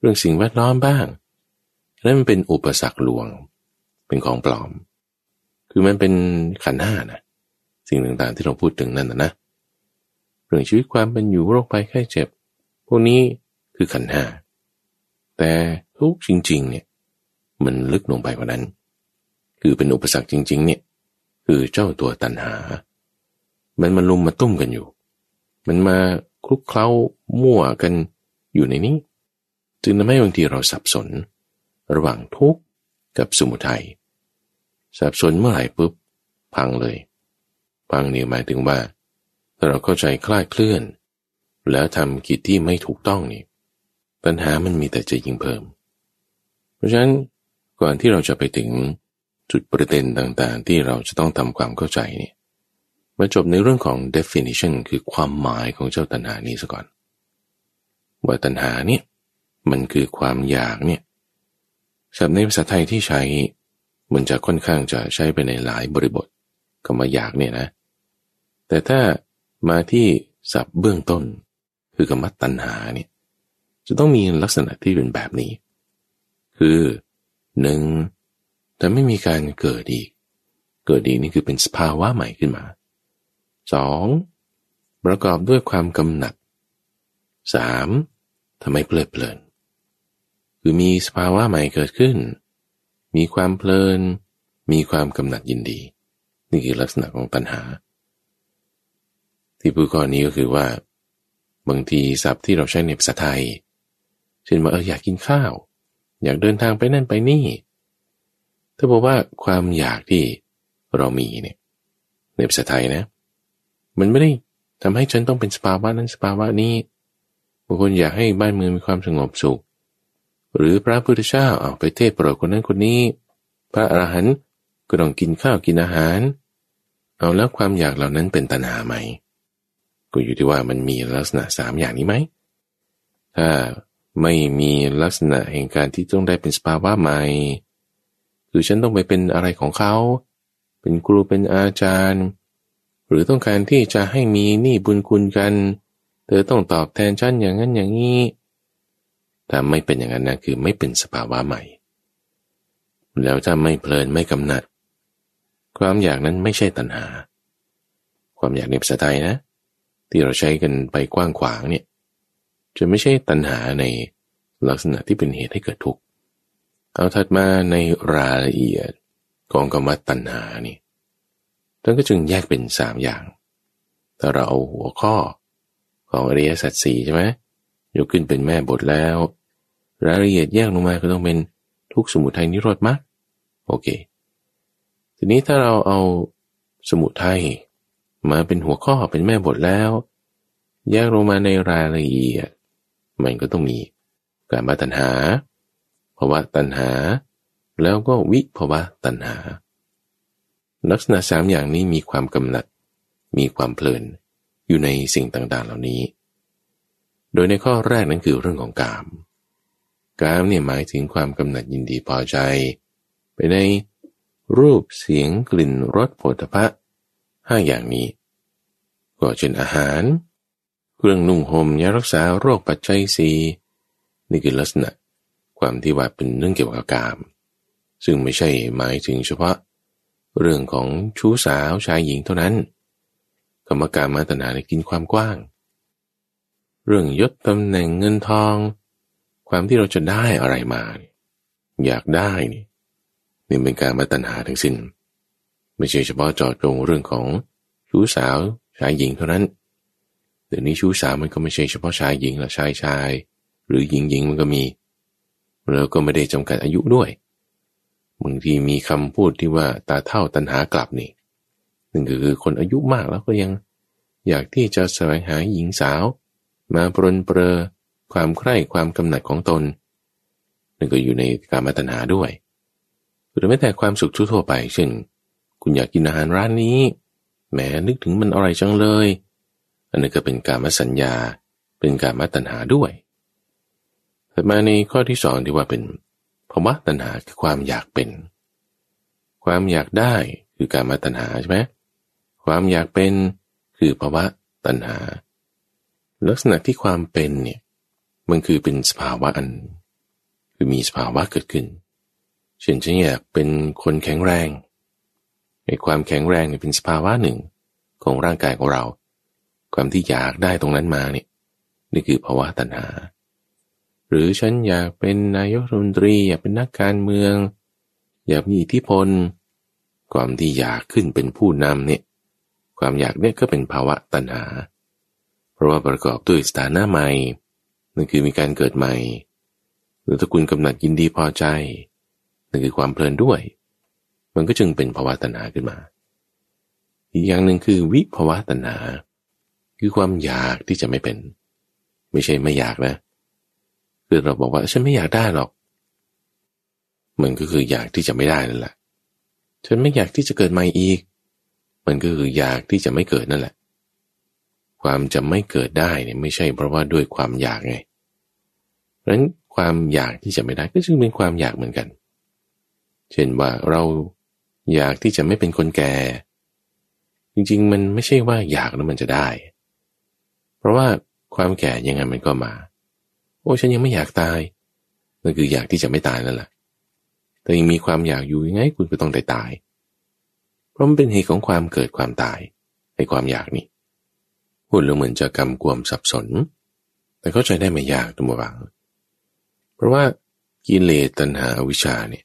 เรื่องสิ่งแวดล้อมบ้าง นั่นมันเป็นอุปสรรคลวง เป็นของปลอม คือมันเป็นขันห้านะสิ่งต่างๆที่เราพูดถึงนั่นนะนะเรื่องชีวิตความเป็นอยู่โรคภัยไข้เจ็บ พวกนี้คือขันห้าแต่ทุกจริง ๆ เนี่ย มันลึกลงไปกว่านั้น คือเป็นอุปสรรคจริง ๆ เนี่ย คือเจ้าตัวตันหา มันมาลุมมาตุ้มกันอยู่ มันมาคลุกเคล้ามั่วกันอยู่ในนี้ จึงทำให้บางทีเราสับสน ระหว่างทุกข์กับสมุทัยสับสนเมื่อไหร่ปุ๊บพังเลย พังนี่หมายถึงว่าถ้าเราเข้าใจคลาดเคลื่อน แล้วทำกิจที่ไม่ถูกต้องนี่ปัญหามันมีแต่จะยิ่งเพิ่ม เพราะฉะนั้นก่อนที่เราจะไปถึงจุดประเด็นต่างๆ ที่เราจะต้องทำความเข้าใจเนี่ยมาจบในเรื่องของ definition คือความหมายของเจ้าตัณหานี้ซะก่อน ว่าตัณหาเนี่ยมันคือความอยากเนี่ย ศัพท์ในภาษาไทยที่ใช้มันจะค่อนข้างจะใช้ไปในหลายบริบทคำว่าอยากเนี่ยนะ แต่ถ้ามาที่ศัพท์เบื้องต้น คือคำว่าตัณหาเนี่ยจะต้องมีลักษณะที่เป็นแบบนี้ คือหนึ่งแต่ไม่มีการเกิดอีก เกิดอีกนี่คือเป็นสภาวะใหม่ขึ้นมาสองประกอบด้วยความกำหนัดสามทำให้เพลิดเพลิน คือมีสภาวะใหม่เกิดขึ้น มีความเพลิน มีความกำหนัดยินดี นี่คือลักษณะของตัณหา ที่พูดก่อนนี้ก็คือว่า บางทีศัพท์ที่เราใช้ในภาษาไทย เช่นว่าเอออยากกินข้าว อยากเดินทางไปนั่นไปนี่ ถ้าบอกว่าความอยากที่เรามีเนี่ยในภาษาไทยนะ มันไม่ได้ทำให้ฉันต้องเป็นสภาวะนั้นสภาวะนี้บางคนอยากให้บ้านเมืองมีความสงบสุข หรือพระพุทธเจ้าเอาไปเทศโปรดคนนั้นคนนี้ พระอรหันต์ก็ต้องกินข้าวกินอาหาร เอาแล้วความอยากเหล่านั้นเป็นตัณหาไหม ก็อยู่ที่ว่ามันมีลักษณะสามอย่างนี้ไหม ถ้าไม่มีลักษณะแห่งการที่ต้องได้เป็นสภาวะใหม่คือฉันต้องไปเป็นอะไรของเขา เป็นครูเป็นอาจารย์ หรือต้องการที่จะให้มีหนี้บุญคุณกัน เธอต้องตอบแทนฉันอย่างนั้นอย่างนี้ ถ้าไม่เป็นอย่างนั้นนะคือไม่เป็นสภาวะใหม่ แล้วถ้าไม่เพลินไม่กำหนัด ความอยากนั้นไม่ใช่ตัณหา ความอยากในภาษาไทยนะ ที่เราใช้กันไปกว้างขวางเนี่ยจะไม่ใช่ตัณหาในลักษณะที่เป็นเหตุให้เกิดทุกข์เอาถัดมาในรายละเอียดของกรรมตัณหานี่ท่านก็จึงแยกเป็นสามอย่างถ้าเราเอาหัวข้อของอริยสัจสี่ใช่ไหมยกขึ้นเป็นแม่บทแล้ว รายละเอียดแยกลงมาก็ต้องเป็นทุกสมุทัยนิโรธมรรคโอเค ทีนี้ถ้าเราเอาสมุทัยมาเป็นหัวข้อเป็นแม่บทแล้ว แยกลงมาในรายละเอียด มันก็ต้องมีการมาตัณหาภาวะตัณหา แล้วก็วิภาวะตัณหา ลักษณะสามอย่างนี้มีความกำหนัด มีความเพลินอยู่ในสิ่งต่างๆเหล่านี้ โดยในข้อแรกนั้นคือเรื่องของกาม กามเนี่ยหมายถึงความกำหนัดยินดีพอใจ ไปในรูปเสียงกลิ่นรสผลิภัณห้าอย่างนี้ ก็เช่นอาหาร เครื่องนุ่งห่มยารักษาโรคปัจจัยสีนี่คือลักษณะความที่ว่าเป็นเรื่องเกี่ยวกับกาม ซึ่งไม่ใช่หมายถึงเฉพาะ เรื่องของชู้สาวชายหญิงเท่านั้นกรรมการมาตนาในกินความกว้าง เรื่องยศตำแหน่งเงินทอง ความที่เราจะได้อะไรมา อยากได้นี่นี่เป็นการมาตัญหาทั้งสิน้น ไม่ใช่เฉพาะจอดจงเรื่องของชู้สาวชายหญิงเท่านั้นเดี๋ยวนี้ชู้สาวมันก็ไม่ใช่เฉพาะชายหญิงละชายชาย หรือหญิงหญิงมันก็มีแล้วก็ไม่ได้จำกัดอายุด้วยบางทีมีคำพูดที่ว่าตาเท่าตันหากลับนี่นึ่งคือคนอายุมากแล้วก็ยัง อยากที่จะแสวงหาหญิงสาว มาปรนเปรอ ความใคร่ความกำหนัดของตนนั่นก็อยู่ในการมาตัญหาด้วย หรือแม้แต่ความสุขทั่วไป เช่น คุณอยากกินอาหารร้านนี้แหมนึกถึงมันอร่อยจังเลย อันนี้ก็เป็นการมาสัญญา เป็นการมาตัญหาด้วย แต่มาในข้อที่สองที่ว่าเป็นภาวะตัณหาคือความอยากเป็น ความอยากได้คือการมาตัณหาใช่ไหมความอยากเป็นคือภาวะตัณหา ลักษณะที่ความเป็นเนี่ย มันคือเป็นสภาวะอัน คือมีสภาวะเกิดขึ้น เช่นฉันอยากเป็นคนแข็งแรงในความแข็งแรงเนี่ยเป็นสภาวะหนึ่งของร่างกายของเรา ความที่อยากได้ตรงนั้นมาเนี่ยนี่คือภาวะตัณหา หรือฉันอยากเป็นนายกรัฐมนตรีอยากเป็นนักการเมือง อยากมีอิทธิพล ความที่อยากขึ้นเป็นผู้นำเนี่ยความอยากเนี่ยก็เป็นภาวะตัณหา เพราะว่าประกอบด้วยสถานะใหม่ นั่นคือมีการเกิดใหม่ หรือถ้าคุณกำหนัดยินดีพอใจ นั่นคือความเพลินด้วย มันก็จึงเป็นภาวะตัณหาขึ้นมา อีกอย่างหนึ่งคือวิภาวะตัณหา คือความอยากที่จะไม่เป็น ไม่ใช่ไม่อยากนะ คือเราบอกว่าฉันไม่อยากได้หรอก มันก็คืออยากที่จะไม่ได้นั่นแหละ ฉันไม่อยากที่จะเกิดใหม่อีก มันก็คืออยากที่จะไม่เกิดนั่นแหละความจะไม่เกิดได้เนี่ยไม่ใช่เพราะว่าด้วยความอยากไง นั้นความอยากที่จะไม่ได้ก็จึงเป็นความอยากเหมือนกัน เช่นว่าเราอยากที่จะไม่เป็นคนแก่ จริงๆ มันไม่ใช่ว่าอยากแล้วมันจะได้ เพราะว่าความแก่ยังไงมันก็มา โอ้ฉันยังไม่อยากตายนั่นคืออยากที่จะไม่ตายนั่นแหละแต่ยังมีความอยากอยู่ยังไงคุณก็ต้องได้ตาย เพราะมันเป็นเหตุของความเกิดความตายในความอยากนี่พูดแล้วเหมือนจะกำกวมสับสน แต่เข้าใจได้ไม่ยากตัวบัง เพราะว่ากิเลสตัณหาวิชาเนี่ย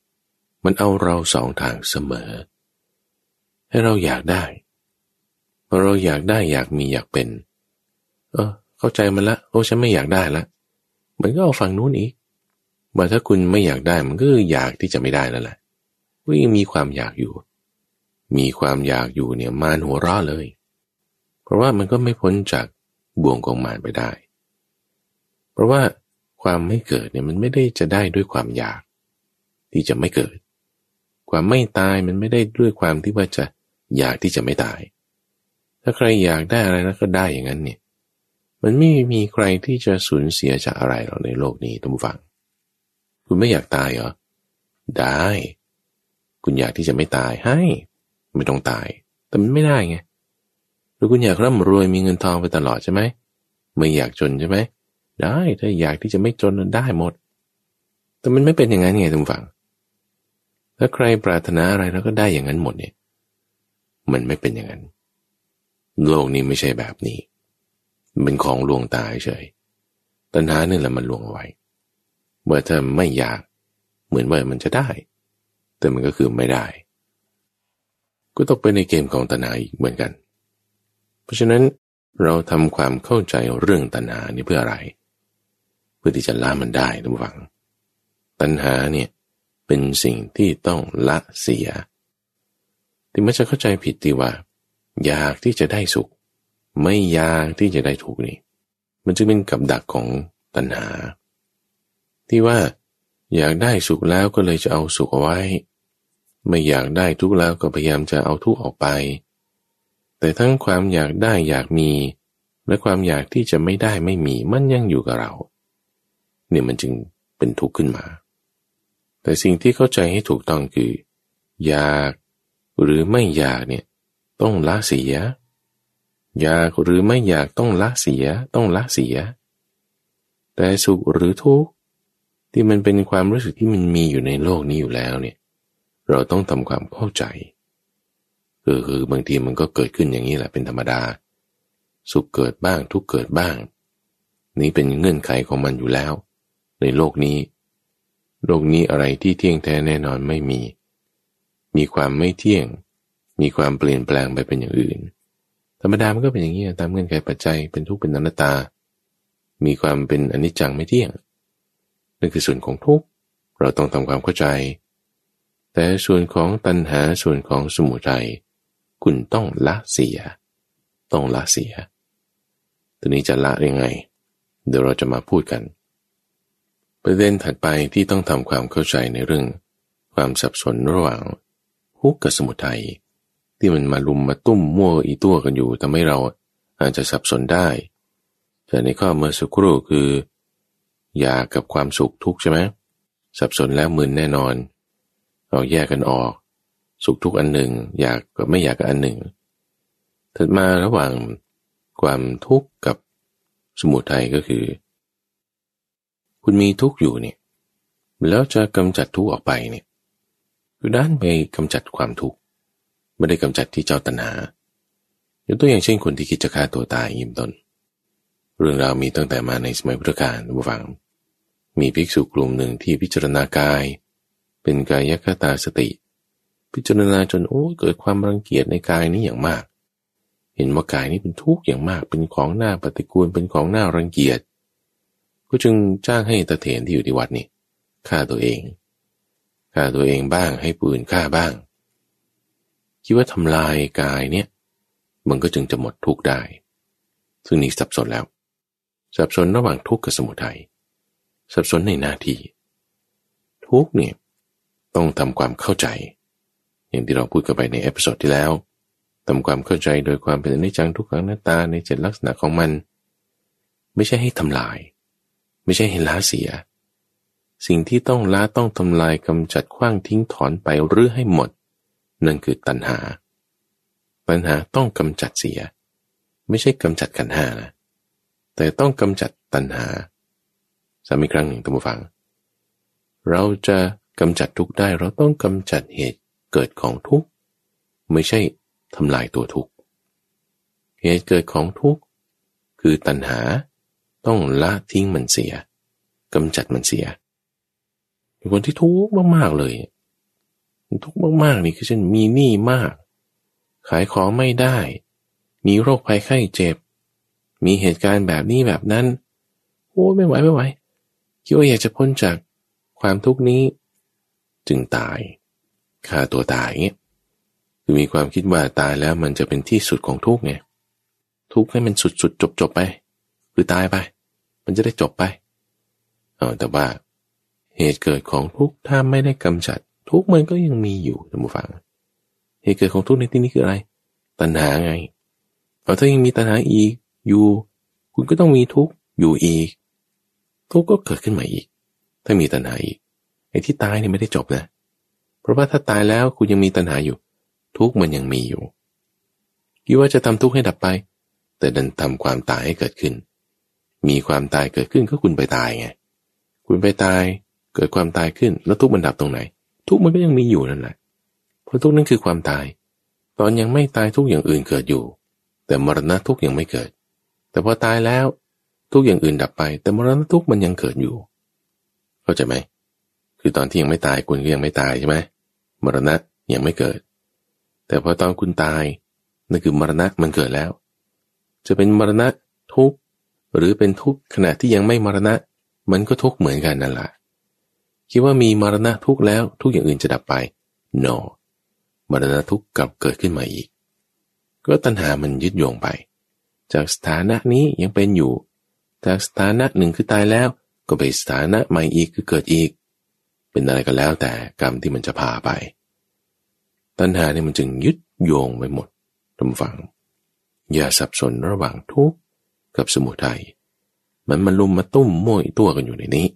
มันเอาเราสองทางเสมอ ให้เราอยากได้พอเราอยากได้อยากมีอยากเป็น เออ เข้าใจมันละโอ้ฉันไม่อยากได้ละมันก็เอาฝั่งนู้นอีกว่าถ้าคุณไม่อยากได้มันก็อยากที่จะไม่ได้นั่นแหละก็ยังมีความอยากอยู่ มีความอยากอยู่เนี่ยมารหัวเราะเลย เพราะว่ามันก็ไม่พ้นจากบ่วงของมารไปได้ เพราะว่า ความไม่เกิดเนี่ยมันไม่ได้จะได้ด้วยความอยาก ที่จะไม่เกิด ความไม่ตายมันไม่ได้ด้วยความที่ว่าจะอยากที่จะไม่ตาย ถ้าใครอยากได้อะไรแล้วก็ได้อย่างนั้นเนี่ย มันไม่มีใครที่จะสูญเสียจากอะไรหรอกในโลกนี้ทุกฝัง คุณไม่อยากตายเหรอ ได้ คุณอยากที่จะไม่ตายให้ ไม่ต้องตาย แต่มันไม่ได้ไงหรือคุณอยากร่ำรวยมีเงินทองไปตลอดใช่ไหม ไม่อยากจนใช่ไหมไได้ถ้าอยากที่จะไม่จนได้หมด แต่มันไม่เป็นอย่างนั้นไงทุกฝังถ้าใครปรารถนาอะไรแล้วก็ได้อย่างนั้นหมดเนี่ย มันไม่เป็นอย่างนั้น โลกนี้ไม่ใช่แบบนี้ เป็นของลวงตาเฉยตัณหาเนี่ยแหละมันลวงเอาไว้เมื่อเธอไม่อยาก เหมือนว่ามันจะได้ แต่มันก็คือไม่ได้ ก็ตกไปในเกมของตัณหาอีกเหมือนกัน เพราะฉะนั้นเราทำความเข้าใจเรื่องตัณหานี่เพื่ออะไรเพื่อที่จะละมันได้ทุกฝัง ตัณหาเนี่ยเป็นสิ่งที่ต้องละเสียที่มันจะเข้าใจผิดที่ว่า อยากที่จะได้สุข ไม่อยากที่จะได้ทุกข์นี่ มันจะเป็นกับดักของตัณหา ที่ว่าอยากได้สุขแล้วก็เลยจะเอาสุขเอาไว้ ไม่อยากได้ทุกข์แล้วก็พยายามจะเอาทุกข์ออกไป แต่ทั้งความอยากได้อยากมี และความอยากที่จะไม่ได้ไม่มีมันยังอยู่กับเรา เนี่ยมันจึงเป็นทุกข์ขึ้นมา แต่สิ่งที่เข้าใจให้ถูกต้องคือ อยากหรือไม่อยากเนี่ยต้องละเสีย อยากหรือไม่อยากต้องละเสีย ต้องละเสีย แต่สุขหรือทุกข์ที่มันเป็นความรู้สึกที่มันมีอยู่ในโลกนี้อยู่แล้วเนี่ย เราต้องทำความเข้าใจคือคือบางทีมันก็เกิดขึ้นอย่างนี้แหละเป็นธรรมดา สุขเกิดบ้างทุกเกิดบ้าง นี้เป็นเงื่อนไขของมันอยู่แล้ว ในโลกนี้ โลกนี้อะไรที่เที่ยงแท้แน่นอนไม่มี มีความไม่เที่ยง มีความเปลี่ยนแปลงไปเป็นอย่างอื่น ธรรมดามันก็เป็นอย่างนี้ตามเงื่อนไขปัจจัยเป็นทุกข์เป็นอนัตตา มีความเป็นอนิจจังไม่เที่ยงนั่นคือส่วนของทุกข์เราต้องทำความเข้าใจ แต่ส่วนของตัณหาส่วนของสมุทัยคุณต้องละเสีย ต้องละเสียทีนี้จะละยังไง เดี๋ยวเราจะมาพูดกัน ประเด็นถัดไปที่ต้องทำความเข้าใจในเรื่อง ความสับสนระหว่างทุกข์กับสมุทัยที่มันมาลุมมาตุ้มมั่วอีตัวกันอยู่ทำให้เราอาจจะสับสนได้ แต่ในข้อเมื่อสักครู่คืออยากกับความสุขทุกข์ใช่ไหมสับสนแล้วมึนแน่นอน เราแยกกันออก สุขทุกอันหนึ่ง อยากกับไม่อยากกับอันหนึ่งถัดมาระหว่างความทุกข์กับสมุทัยก็คือ คุณมีทุกข์อยู่เนี่ย แล้วจะกำจัดทุกข์ออกไปเนี่ยคือด้านไปกำจัดความทุกข์ไม่ได้กำจัดที่เจ้าตัณหายกตัวอย่างเช่นคนที่คิดจะฆ่าตัวตายยิมตนเรื่องราวมีตั้งแต่มาในสมัยพุทธกาลผู้ฟัง มีภิกษุกลุ่มหนึ่งที่พิจารณากาย เป็นกายคตาสติ พิจารณาจนโอ้เกิดความรังเกียจในกายนี้อย่างมาก เห็นว่ากายนี้เป็นทุกข์อย่างมาก เป็นของหน้าปฏิกูลเป็นของหน้ารังเกียจ ก็จึงจ้างให้ตะเถนที่อยู่ที่วัดนี่ฆ่าตัวเองฆ่าตัวเองบ้างให้ปืนฆ่าบ้าง คิดว่าทำลายกายเนี่ยมันก็จึงจะหมดทุกข์ได้ ซึ่งนี่สับสนแล้ว สับสนระหว่างทุกข์กับสมุทัยสับสนในหน้าที่ ทุกข์เนี่ยต้องทำความเข้าใจ อย่างที่เราพูดกันไปใน episode ที่แล้วทำความเข้าใจโดยความเป็นอนิจจังทุกขังอนัตตาในเจ็ดลักษณะของมัน ไม่ใช่ให้ทำลาย ไม่ใช่ให้ละเสีย สิ่งที่ต้องละต้องทำลายกำจัดขว้างทิ้งถอนไปหรือให้หมด นั่นคือตัณหา ตัณหาต้องกำจัดเสีย ไม่ใช่กำจัดกันหานะแต่ต้องกำจัดตัณหาสามีครั้งหนึ่งตัมฟัง เราจะกำจัดทุกได้เราต้องกำจัดเหตุเกิดของทุกไม่ใช่ทำลายตัวทุกเหตุเกิดของทุกคือตัณหา ต้องละทิ้งมันเสียกำจัดมันเสียเป็นคนที่ทุกข์มากๆเลย ทุกข์มากๆนี่คือเช่นมีหนี้มาก ขายของไม่ได้ มีโรคภัยไข้เจ็บ มีเหตุการณ์แบบนี้แบบนั้น โอ้ไม่ไหวไม่ไหวคิดว่าอยากจะพ้นจากความทุกข์นี้ จึงตายฆ่าตัวตายเงี้ยคือมีความคิดว่าตายแล้วมันจะเป็นที่สุดของทุกข์ไงทุกข์ให้มันสุดๆจบๆไป คือตายไป มันจะได้จบไปเออแต่ว่าเหตุเกิดของทุกข์ถ้าไม่ได้กำจัด ทุกข์มันก็ยังมีอยู่ท่านผู้ฟัง เหตุเกิดของทุกข์ในที่นี้คืออะไร ตัณหาไงพอถ้ายังมีตัณหาอีกอยู่ คุณก็ต้องมีทุกข์อยู่อีก ทุกข์ก็เกิดขึ้นมาอีก ถ้ามีตัณหาอีกไอ้ที่ตายเนี่ยไม่ได้จบนะ เพราะว่าถ้าตายแล้วคุณยังมีตัณหาอยู่ ทุกข์มันยังมีอยู่คิดว่าจะทำทุกข์ให้ดับไป แต่ดันทำความตายให้เกิดขึ้น มีความตายเกิดขึ้นก็คุณไปตายไง คุณไปตายเกิดความตายขึ้น แล้วทุกข์มันดับตรงไหน ทุกข์มันก็ยังมีอยู่นั่นแหละ เพราะทุกข์นั้นคือความตาย ตอนยังไม่ตายทุกอย่างอื่นเกิดอยู่ แต่มรณะทุกยังไม่เกิด แต่พอตายแล้วทุกอย่างอื่นดับไป แต่มรณะทุกมันยังเกิดอยู่ เข้าใจไหม คือตอนที่ยังไม่ตายคุณก็ยังไม่ตายใช่ไหมมรณะยังไม่เกิด แต่พอตอนคุณตายนั่นคือมรณะมันเกิดแล้ว จะเป็นมรณะทุก หรือเป็นทุกข์ขณะที่ยังไม่มรณะ มันก็ทุกข์เหมือนกันนั่นแหละคิดว่ามีมรณะทุกข์แล้วทุกอย่างอื่นจะดับไป no มรณะทุกข์กลับเกิดขึ้นมาอีก ก็ตัณหามันยึดโยงไป จากสถานะนี้ยังเป็นอยู่ จากสถานะหนึ่งคือตายแล้วก็ไปสถานะใหม่อีกคือเกิดอีก เป็นอะไรก็แล้วแต่กรรมที่มันจะพาไป ตัณหาเนี่ยมันจึงยึดโยงไปหมดทำฝัง อย่าสับสนระหว่างทุกข์ กับสมุทัยมันมันลุมมาตุ้มมั่วตัวกันอยู่ในนี้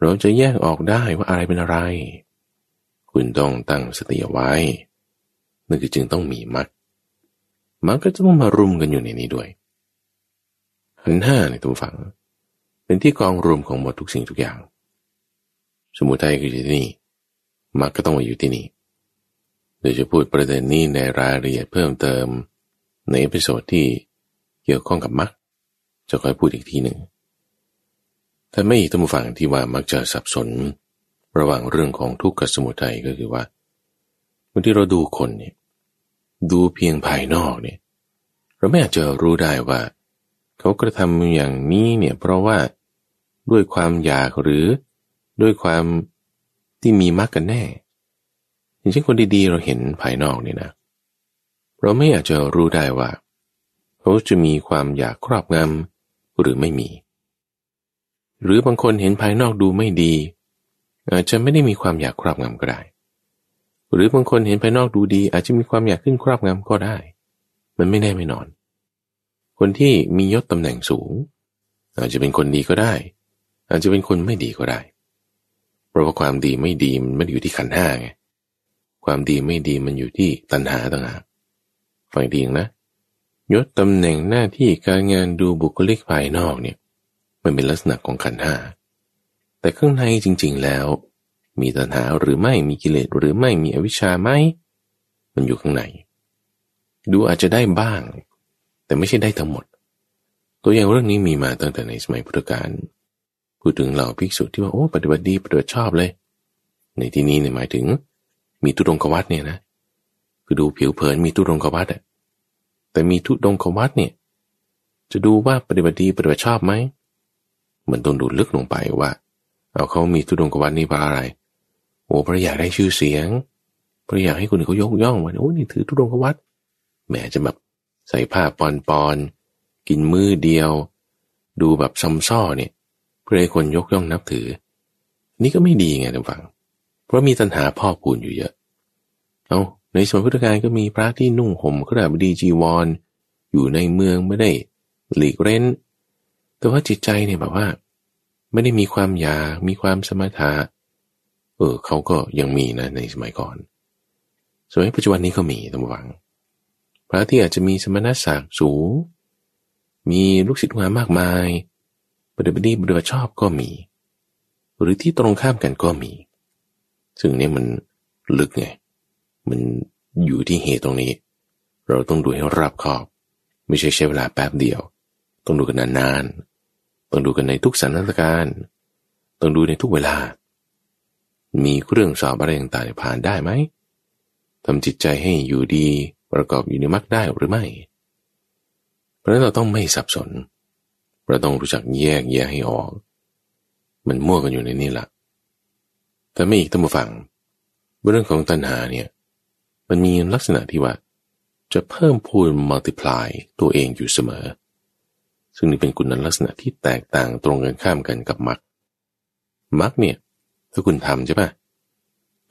เราจะแยกออกได้ว่าอะไรเป็นอะไร คุณต้องตั้งสติเอาไว้นั่นคือจึงต้องมีมัดมันก็จะต้องมารุมกันอยู่ในนี้ด้วยหันห้าในตัวฝัง เป็นที่กองรวมของหมดทุกสิ่งทุกอย่าง สมุทัยคืออยู่ที่นี่มรรคก็ต้องมาอยู่ที่นี่เดี๋ยวจะพูดประเด็นนี้ในรายละเอียดเพิ่มเติม ใน episode ที่ เกี่ยวข้องกับมรรคจะค่อยพูดอีกทีหนึ่งแต่ไม่ท่านฟังที่ว่ามักจะสับสน ระหว่างเรื่องของทุกข์กับสมุทัยก็คือว่าบางทีเราดูคนเนี่ยดูเพียงภายนอกเนี่ยเราไม่อาจจะรู้ได้ว่า เขากระทำอย่างนี้เนี่ยเพราะว่าด้วยความอยากหรือด้วยความที่มีมรรคกันแน่ อย่างเช่นคนดีๆ เราเห็นภายนอกนี่นะ เราไม่อาจจะรู้ได้ว่า เขาจะมีความอยากครอบงำหรือไม่มี หรือบางคนเห็นภายนอกดูไม่ดี อาจจะไม่ได้มีความอยากครอบงำก็ได้ หรือบางคนเห็นภายนอกดูดี อาจจะมีความอยากขึ้นครอบงำก็ได้ มันไม่แน่ไม่นอน คนที่มียศตำแหน่งสูง อาจจะเป็นคนดีก็ได้ อาจจะเป็นคนไม่ดีก็ได้เพราะว่าความดีไม่ดีมันไม่ได้อยู่ที่ขันห้าไงความดีไม่ดีมันอยู่ที่ตัณหาต่างหากฟังดีนะ ยศตำแหน่งหน้าที่การงานดูบุคลิกภายนอกเนี่ยมันเป็นลักษณะของขันห้าแต่ข้างในจริง ๆแล้ว มีตัณหาหรือไม่มีกิเลสหรือไม่มีอวิชชาไหมมันอยู่ข้างใน ดูอาจจะได้บ้าง แต่ไม่ใช่ได้ทั้งหมด ตัวอย่างเรื่องนี้มีมาตั้งแต่ในสมัยพุทธกาลพูดถึงเหล่าภิกษุที่ว่าโอ้ปฏิบัติดีปฏิบัติชอบเลย ในที่นี้เนี่ยหมายถึง มีตุดงกวัดเนี่ยนะ คือดูผิวเผินมีตุดงกวัดอะ แต่มีทุดงกวัดเนี่ย จะดูว่าปฏิบัติดีปฏิบัติชอบไหมมันต้องดูลึกลงไปว่า เอาเขามีทุดงกวัดนี่เพราะอะไร โอ้เพราะอยากได้ชื่อเสียงเพราะอยากให้คนอื่นเขายกย่องว่าโอ้นี่ถือทุดงกวัดแหมจะแบบใส่ผ้าปอนปอนกินมือเดียว ดูแบบซ้ำซ้อเนี่ย เพื่อให้คนยกย่องนับถือ นี่ก็ไม่ดีไงท่านฟัง เพราะมีตัณหาพ่อพูนอยู่เยอะ เอา ในสมัยพุทธกาลก็มีพระที่นุ่งห่มขราบดีจีวรอยู่ในเมืองไม่ได้หลีกเร้น แต่ว่าจิตใจเนี่ยแบบว่า ไม่ได้มีความอยากมีความสมถะเออเขาก็ยังมีนะในสมัยก่อน สมัยปัจจุบันนี้ก็มีท่านฟัง พระที่อาจจะมีสมณศักดิ์สูงมีลูกศิษย์มามากมายปฏิบัติดีปฏิบัติชอบก็มี หรือที่ตรงข้ามกันก็มี ซึ่งนี่มันลึกไง มันอยู่ที่เหตุตรงนี้ เราต้องดูให้รับขอบ ไม่ใช่ใช้เวลาแป๊บเดียว ต้องดูกันนานๆต้องดูกันในทุกสถานการณ์ต้องดูในทุกเวลา มีเครื่องสอบอะไรต่างๆผ่านได้ไหมทำจิตใจให้อยู่ดีประกอบอยู่ในมรรคได้หรือไม่ เพราะนั้นเราต้องไม่สับสน เราต้องรู้จักแยกแยะให้ออก มันมั่วกันอยู่ในนี้แหละแต่ไม่อีกตั้งฟัง เรื่องของตัณหาเนี่ย มันมีลักษณะที่ว่า จะเพิ่มพูนมัลติพลายตัวเองอยู่เสมอ ซึ่งนี่เป็นคุณลักษณะที่แตกต่างตรงกันข้ามกันกับมรรคมรรคเนี่ย ถ้าคุณทำใช่ปะ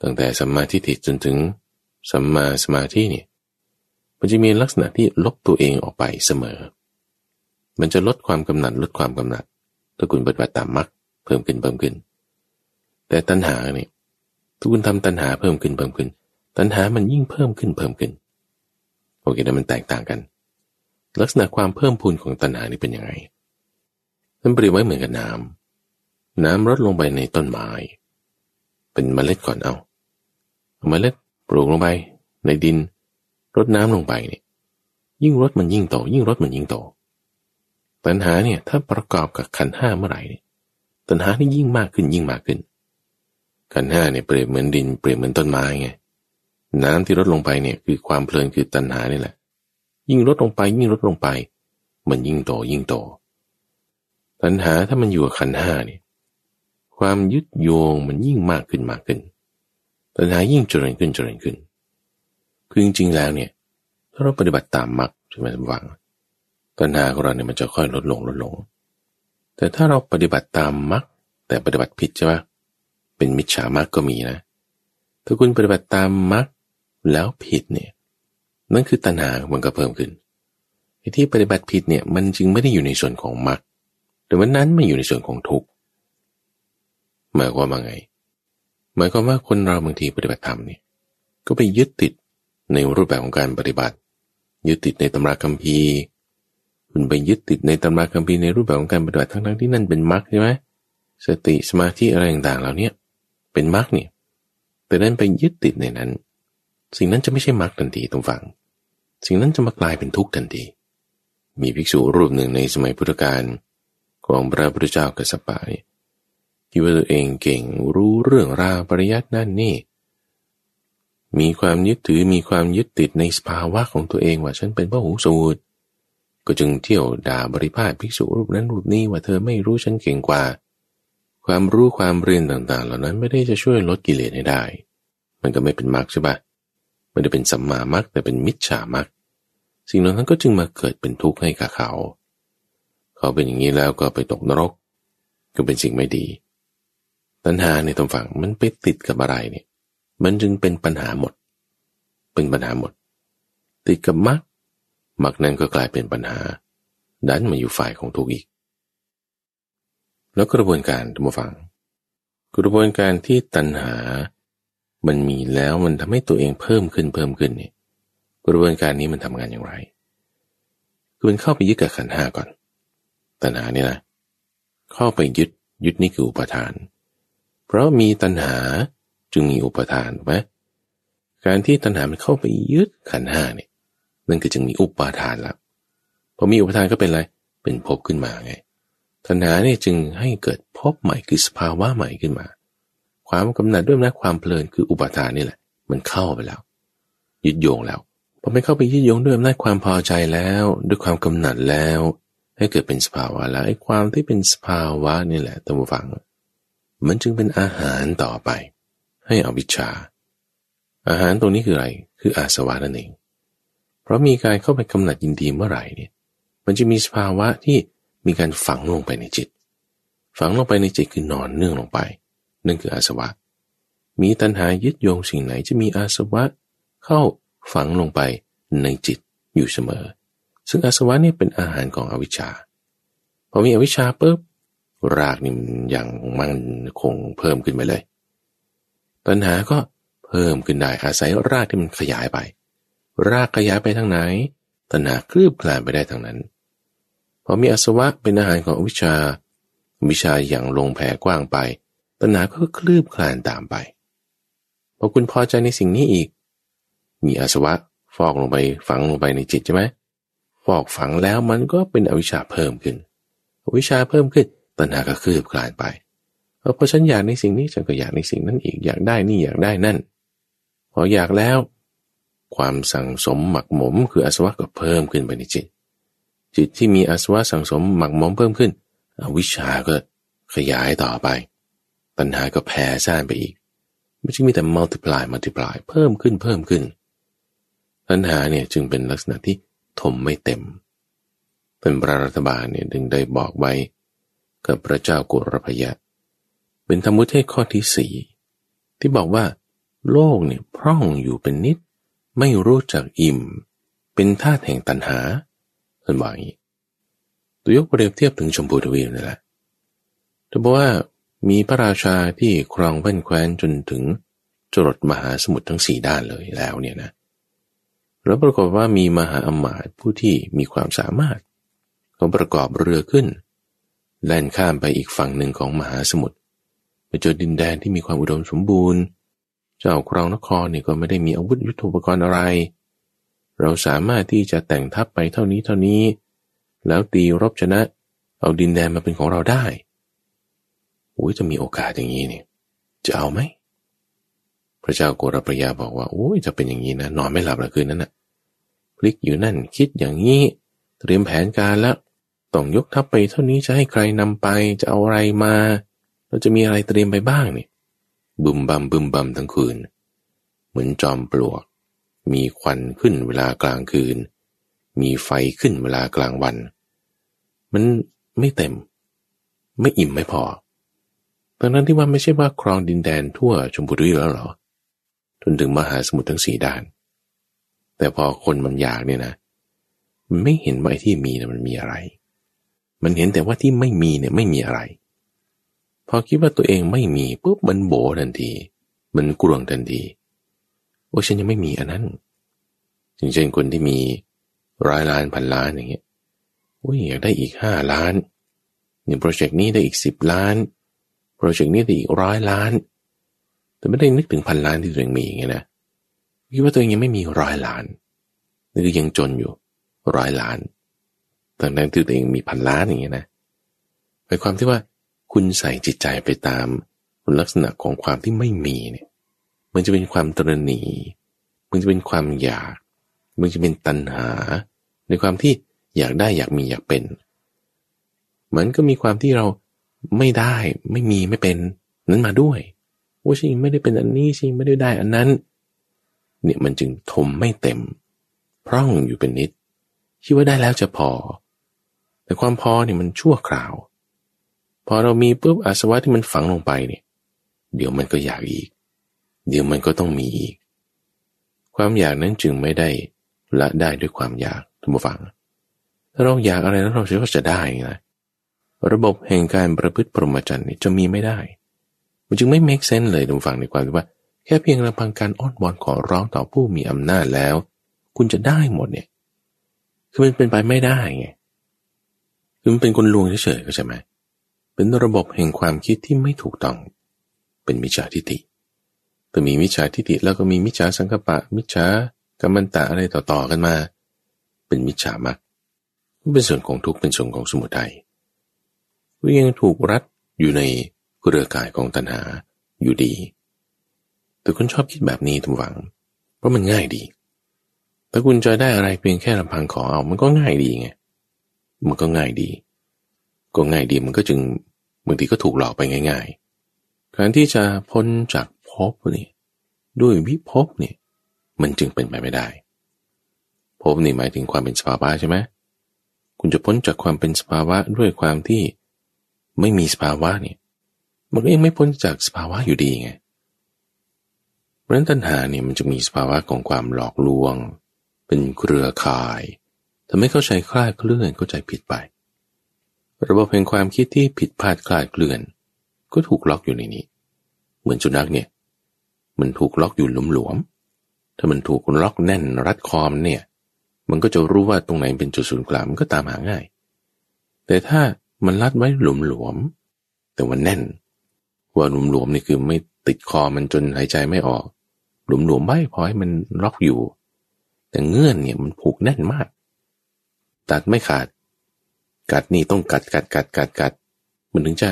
ตั้งแต่สัมมาทิฏฐิจนถึงสัมมาสมาธิเนี่ย มันจะมีลักษณะที่ลบตัวเองออกไปเสมอ มันจะลดความกำหนัดลดความกำหนัด ถ้าคุณปฏิบัติตามมรรคเพิ่มขึ้นเพิ่มขึ้น แต่ตัณหาเนี่ยถ้าคุณทำตัณหาเพิ่มขึ้นเพิ่มขึ้น ตัณหามันยิ่งเพิ่มขึ้นเพิ่มขึ้น โอเคแต่มันแตกต่างกัน ลักษณะความเพิ่มพูนของตัณหานี่เป็นยังไงมันเปรียบไว้เหมือนกับน้ำน้ำลดลงไปในต้นไม้ เป็นเมล็ดก่อนเอาเอาเมล็ดปลูกลงไป ในดินรดน้ำลงไปเนี่ยยิ่งรดมันยิ่งโต ยิ่งรดมันยิ่งโตตัณหาเนี่ยถ้าประกอบกับขันห้าเมื่อไหร่เนี่ยตัณหานี่ยิ่งมากขึ้นยิ่งมากขึ้น ขันห้าเนี่ยเปรียบเหมือนดินเปรียบเหมือนต้นไม้ไง น้ำที่ลดลงไปเนี่ยคือความเพลินคือตัณหานี่แหละ ยิ่งลดลงไป ยิ่งลดลงไป มันยิ่งโตยิ่งโต ตัณหาถ้ามันอยู่กับขันห้าเนี่ยความยึดโยงมันยิ่งมากขึ้นมากขึ้น ตัณหายิ่งเจริญขึ้นเจริญขึ้น คือจริงๆแล้วเนี่ย ถ้าเราปฏิบัติตามมรรคใช่ไหมวังตัณหาของเราเนี่ยมันจะค่อยลดลงลดลง แต่ถ้าเราปฏิบัติตามมรรคแต่ปฏิบัติผิดใช่ไหมเป็นมิจฉามรรคก็มีนะ ถ้าคุณปฏิบัติตามมรรค แล้วผิดเนี่ยนั่นคือตัณหามันก็เพิ่มขึ้นไอ้ที่ปฏิบัติผิดเนี่ยมันจึงไม่ได้อยู่ในส่วนของมรรคแต่วันนั้นมันอยู่ในส่วนของทุกข์หมายความว่าไง หมายความว่าคนเราบางทีปฏิบัติธรรมเนี่ยก็ไปยึดติดในรูปแบบของการปฏิบัติ ยึดติดในตำราคัมภีร์คุณไปยึดติดในตำราคัมภีร์ในรูปแบบของการปฏิบัติทั้งทั้งที่นั่นเป็นมรรคใช่ไหมสติสมาธิอะไรต่างๆเหล่านี้เป็นมรรคเนี่ยแต่นั้นไปยึดติดในนั้น สิ่งนั้นจะไม่ใช่มรรคทันทีตรงฝัง สิ่งนั้นจะมากลายเป็นทุกข์ทันที มีภิกษุรูปหนึ่งในสมัยพุทธกาลของพระพุทธเจ้ากัสสปะเนี่ยคิดว่าตัวเองเก่งรู้เรื่องราวปริยัตินั่นนี่ มีความยึดถือมีความยึดติดในสภาวะของตัวเองว่าฉันเป็นพระหูสูตร ก็จึงเที่ยวด่าบริพาทภิกษุรูปนั้นรูปนี้ว่าเธอไม่รู้ฉันเก่งกว่า ความรู้ความเรียนต่างๆ เหล่านั้นไม่ได้จะช่วยลดกิเลสให้ได้ มันก็ไม่เป็นมรรคใช่ปะ ไม่ได้เป็นสัมมามรรคแต่เป็นมิจฉามรรคสิ่งเหล่านั้นก็จึงมาเกิดเป็นทุกข์ให้กับเขา เขาเป็นอย่างนี้แล้วก็ไปตกนรก ก็เป็นสิ่งไม่ดี ตัณหาในตรงฝั่งมันไปติดกับอะไรเนี่ย มันจึงเป็นปัญหาหมด เป็นปัญหาหมด ติดกับมรรคมรรคนั้นก็กลายเป็นปัญหา ดันมาอยู่ฝ่ายของทุกข์อีก แล้วกระบวนการทุกฝัง กระบวนการที่ตัณหา มันมีแล้วมันทำให้ตัวเองเพิ่มขึ้นเพิ่มขึ้นเนี่ยกระบวนการนี้มันทำงานอย่างไรคือมันเข้าไปยึดกับขันห้าก่อนตัณหาเนี่ยนะเข้าไปยึดยึดนี่คืออุปทาน เพราะมีตัณหาจึงมีอุปทานถูกไหมการที่ตัณหามันเข้าไปยึดขันห้าเนี่ยนั่นก็จึงมีอุปาทานละพอมีอุปทานก็เป็นอะไรเป็นภพขึ้นมาไงตัณหาเนี่ยจึงให้เกิดภพใหม่คือสภาวะใหม่ขึ้นมา ความกำหนัดด้วยนะความเพลินคืออุปทานนี่แหละ มันเข้าไปแล้ว ยึดโยงแล้วพอไม่เข้าไปยึดโยงด้วยอำนาจความพอใจแล้ว ด้วยความกำหนัดแล้ว ให้เกิดเป็นสภาวะแล้วไอ้ความที่เป็นสภาวะนี่แหละตั้งฟัง มันจึงเป็นอาหารต่อไป ให้อวิชชา อาหารตรงนี้คืออะไร คืออาสวะนั่นเองเพราะมีการเข้าไปกำหนัดยินดีเมื่อไหร่เนี่ย มันจะมีสภาวะที่มีการฝังลงไปในจิต ฝังลงไปในจิตคือนอนเนื่องลงไป นั่นคืออาสวะ มีตัณหายึดโยงสิ่งไหนจะมีอาสวะ เข้าฝังลงไปในจิตอยู่เสมอ ซึ่งอาสวะนี่เป็นอาหารของอวิชชาพอมีอวิชชาปุ๊บรากนี่มันอย่างมันคงเพิ่มขึ้นไปเลยปัญหาก็เพิ่มขึ้นได้อาศัยรากที่มันขยายไป รากขยายไปทางไหน ตัณหาคลืบคลานไปได้ทางนั้นพอมีอสวะเป็นอาหารของอวิชาวิชาอย่างลงแผ่กว้างไป ตัณหาก็คลืบคลานตามไปพอคุณพอใจในสิ่งนี้อีก มีอาสวะฟอกลงไปฝังลงไปในจิตใช่ไหมฟอกฝังแล้วมันก็เป็นอวิชชาเพิ่มขึ้น อวิชชาเพิ่มขึ้น ตัณหาก็คลืบคลานไปเออพอฉันอยากในสิ่งนี้ฉันก็อยากในสิ่งนั้นอีกอยากได้นี่อยากได้นั่น พออยากแล้ว ความสั่งสมหมักหมม คืออาสวะก็เพิ่มขึ้นไปในจิต จิตที่มีอาสวะสั่งสมหมักหมมเพิ่มขึ้น อวิชชาก็ขยายต่อไป ปัญหาก็แผ่ซ่านไปอีกไม่ใช่มีแต่ multiply multiply เพิ่มขึ้นเพิ่มขึ้นตัณหาเนี่ยจึงเป็นลักษณะที่ถมไม่เต็ม เป็นพระรัฐบาลเนี่ยดึงได้บอกไว้ กับพระเจ้ากุรพยะ เป็นธรรมุเทศข้อที่สี่ที่บอกว่า โลกเนี่ยพร่องอยู่เป็นนิด ไม่รู้จักอิ่ม เป็นธาตุแห่งตัณหาเป็นว่าอย่างนี้ตัวยกเปรียบเทียบถึงชมพูทวีปนี่แหละแต่บอกว่า มีพระราชาที่ครองแว่นแคว้นจนถึงจรดมหาสมุทรทั้งสี่ด้านเลยแล้วเนี่ยนะ แล้วปรากฏว่ามีมหาอมาตย์ผู้ที่มีความสามารถเขาประกอบเรือขึ้น แล่นข้ามไปอีกฝั่งหนึ่งของมหาสมุทรไปเจอดินแดนที่มีความอุดมสมบูรณ์ เจ้าครองนครเนี่ยก็ไม่ได้มีอาวุธยุทโธปกรณ์อะไร เราสามารถที่จะแต่งทัพไปเท่านี้เท่านี้ แล้วตีรบชนะ เอาดินแดนมาเป็นของเราได้ อ้ยจะมีโอกาสอย่างนี้เนี่ยจะเอาไหมพระเจ้าโกรพระยาบอกว่าโอ้ยจะเป็นอย่างนี้นะนอนไม่หลับละคืนนั้นนะ่ะพลิกอยู่นั่นคิดอย่างนี้ เตรียมแผนการแล้วต้องยกทัพไปเท่านี้จะให้ใครนำไปจะเอาอะไรมา เราจะมีอะไรเตรียมไปบ้างเนี่ยบึมบัมบึมบัมทั้งคืน เหมือนจอมปลวก มีควันขึ้นเวลากลางคืน มีไฟขึ้นเวลากลางวัน มันไม่เต็ม ไม่อิ่มไม่พอ ดังนั้นที่ว่าไม่ใช่ว่าครองดินแดนทั่วชมพูทวีปแล้วหรอจนถึงมหาสมุทรทั้งสี่ด้าน แต่พอคนมันอยากเนี่ยนะ มันไม่เห็นว่าไอ้ที่มีนะมันมีอะไร มันเห็นแต่ว่าที่ไม่มีเนี่ยไม่มีอะไร พอคิดว่าตัวเองไม่มีปุ๊บมันโบทันที มันกลวงทันที โอ้ฉันยังไม่มีอันนั้นถึงเช่นคนที่มีร้อยล้านพันล้านอย่างเงี้ยโอ้ยอยากได้อีกห้าล้านเนี่ยโปรเจกต์นี้ได้อีกสิบล้าน โปรเจกต์นี้ได้อีกร้อยล้าน แต่ไม่ได้นึกถึงพันล้านที่ตัวเองมีไงนะคิดว่าตัวเองยังไม่มีร้อยล้านนี่คือยังจนอยู่ร้อยล้านแต่นั้นที่ตัวเองมีพันล้านอย่างเงี้ยนะหมายความที่ว่าคุณใส่จิตใจไปตามคุณลักษณะของความที่ไม่มีเนี่ย มันจะเป็นความตรณี มันจะเป็นความอยาก มันจะเป็นตัณหา ในความที่อยากได้อยากมีอยากเป็น มันก็มีความที่เรา ไม่ได้ไม่มีไม่เป็นนั้นมาด้วยว่าชิงไม่ได้เป็นอันนี้ชิงไม่ได้ได้อันนั้น เนี่ยมันจึงทมไม่เต็ม พร่องอยู่เป็นนิดคิดว่าได้แล้วจะพอ แต่ความพอเนี่ยมันชั่วคราว พอเรามีปุ๊บอาสวะที่มันฝังลงไปเนี่ย เดี๋ยวมันก็อยากอีก เดี๋ยวมันก็ต้องมีอีก ความอยากนั้นจึงไม่ได้ละได้ด้วยความอยากทุกฝังถ้าเราอยากอะไรแล้วเราเชื่อว่าจะได้นะ ระบบแห่งการประพฤติปรหมจันทร์นี่จะมีไม่ได้ มันจึงไม่ make sense เลยทุกฝั่งในความที่ว่า แค่เพียงลำพังการอ้อนวอนขอร้องต่อผู้มีอำนาจแล้ว คุณจะได้หมดเนี่ย คือมันเป็นไปไม่ได้ไง คือมันเป็นคนลวงเฉยๆก็ใช่ไหมเป็นระบบแห่งความคิดที่ไม่ถูกต้อง เป็นมิจฉาทิฏฐิแต่มีมิจฉาทิฏฐิแล้วก็มีมิจฉาสังกปะ มิจฉากรรมันตะอะไรต่อๆกันมา เป็นมิจฉามากเป็นส่วนของทุกเป็นส่วนของสมุทัย ก็ยังถูกรัดอยู่ในเครือข่ายของตัณหาอยู่ดี แต่คุณชอบคิดแบบนี้ทุกฝัง เพราะมันง่ายดี ถ้าคุณจะได้อะไรเพียงแค่ลำพังขอเอา มันก็ง่ายดีไง มันก็ง่ายดี ก็ง่ายดีมันก็จึงบางทีก็ถูกหลอกไปง่าย ๆ การที่จะพ้นจากภพนี่ด้วยวิภพเนี่ยมันจึงเป็นไปไม่ได้ภพนี่หมายถึงความเป็นสภาวะใช่ไหมคุณจะพ้นจากความเป็นสภาวะด้วยความที่ ไม่มีสภาวะเนี่ยมันก็ยังไม่พ้นจากสภาวะอยู่ดีไง เพราะนั้นตัณหาเนี่ยมันจะมีสภาวะของความหลอกลวง เป็นเครือข่ายทำให้เข้าใจคลาดเคลื่อนเข้าใจผิดไป ระบบแห่งความคิดที่ผิดพลาดคลาดเคลื่อน ก็ถูกล็อกอยู่ในนี้ เหมือนสุนัขเนี่ย มันถูกล็อกอยู่หลวมๆถ้ามันถูกล็อกแน่นรัดคอมเนี่ย มันก็จะรู้ว่าตรงไหนเป็นจุดศูนย์กลางมันก็ตามหาง่าย แต่ถ้า มันรัดไว้หลวมๆแต่ว่าแน่น ว่าหลวมๆนี่คือไม่ติดคอมันจนหายใจไม่ออก หลวมๆไม่พอให้มันล็อกอยู่ แต่เงื่อนเนี่ยมันผูกแน่นมาก ตัดไม่ขาด กัดนี่ต้องกัดกัดกัดกัดกัด มันถึงจะ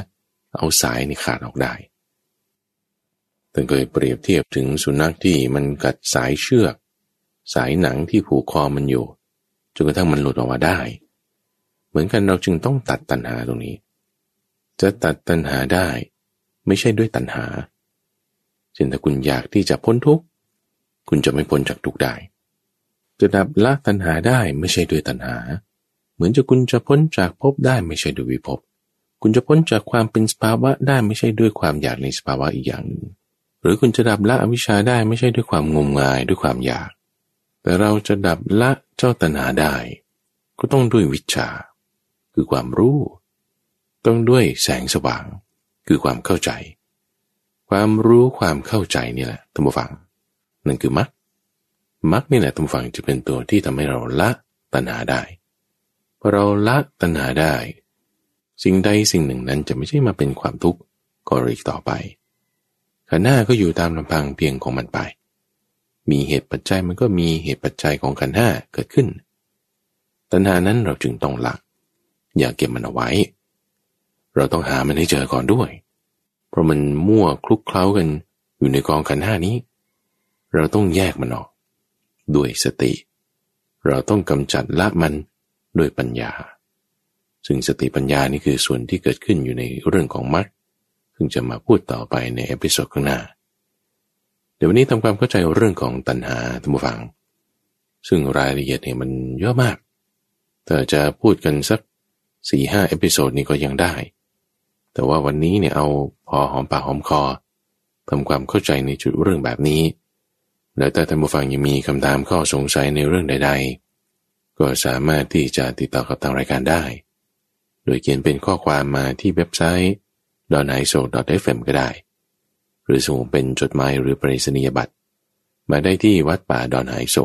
เอาสายนี่ขาดออกได้ตึงเคยเปรียบเทียบถึงสุนัขที่มันกัดสายเชือก สายหนังที่ผูกคอมันอยู่จนกระทั่งมันหลุดออกมาได้ เหมือนกันเราจึงต้องตัดตัณหาตรงนี้ จะตัดตัณหาได้ ไม่ใช่ด้วยตัณหาเช่นถ้าคุณอยากที่จะพ้นทุกข์คุณจะไม่พ้นจากทุกข์ได้ จะดับละตัณหาได้ไม่ใช่ด้วยตัณหา เหมือนจะคุณจะพ้นจากภพได้ไม่ใช่ด้วยวิภพคุณจะพ้นจากความเป็นสภาวะได้ไม่ใช่ด้วยความอยากในสภาวะอีกอย่างหนึ่งหรือคุณจะดับละอวิชชาได้ไม่ใช่ด้วยความงมงายด้วยความอยาก แต่เราจะดับละเจ้าตัณหาได้ ก็ต้องด้วยวิชา คือความรู้ ต้องด้วยแสงสว่าง คือความเข้าใจ ความรู้ความเข้าใจนี่แหละท่านผู้ฟัง นั่นคือมรรคมรรคนี่แหละท่านผู้ฟังจะเป็นตัวที่ทำให้เราละตัณหาได้พอเราละตัณหาได้ สิ่งใดสิ่งหนึ่งนั้นจะไม่ใช่มาเป็นความทุกข์ก็อีกต่อไปขันห้าก็อยู่ตามลำพังเพียงของมันไป มีเหตุปัจจัยมันก็มีเหตุปัจจัยของขันห้าเกิดขึ้น ตัณหานั้นเราจึงต้องลัก อย่าเก็บมันเอาไว้ เราต้องหามันให้เจอก่อนด้วย เพราะมันมั่วคลุกเคล้ากันอยู่ในกองขันห้านี้ เราต้องแยกมันออก ด้วยสติ เราต้องกำจัดละมันด้วยปัญญา ซึ่งสติปัญญานี่คือส่วนที่เกิดขึ้นอยู่ในเรื่องของมรรคซึ่งจะมาพูดต่อไปใน episode ข้างหน้าเดี๋ยววันนี้ทำความเข้าใจเรื่องของตัณหาท่านผู้ฟัง ซึ่งรายละเอียดเนี่ยมันเยอะมาก แต่จะพูดกันสัก สี่ห้า episode นี้ก็ยังได้ แต่ว่าวันนี้เนี่ยเอาพอหอมปากหอมคอทำความเข้าใจในจุดเรื่องแบบนี้ แล้วแต่ท่านผู้ฟังยังมีคำถามข้อสงสัยในเรื่องใด ๆ ก็สามารถที่จะติดต่อกับทางรายการได้ โดยเขียนเป็นข้อความมาที่เว็บไซต์ donhaisok.fm ก็ได้ หรือส่งเป็นจดหมายหรือไปรษณียบัตร มาได้ที่วัดป่าดอนหายโศก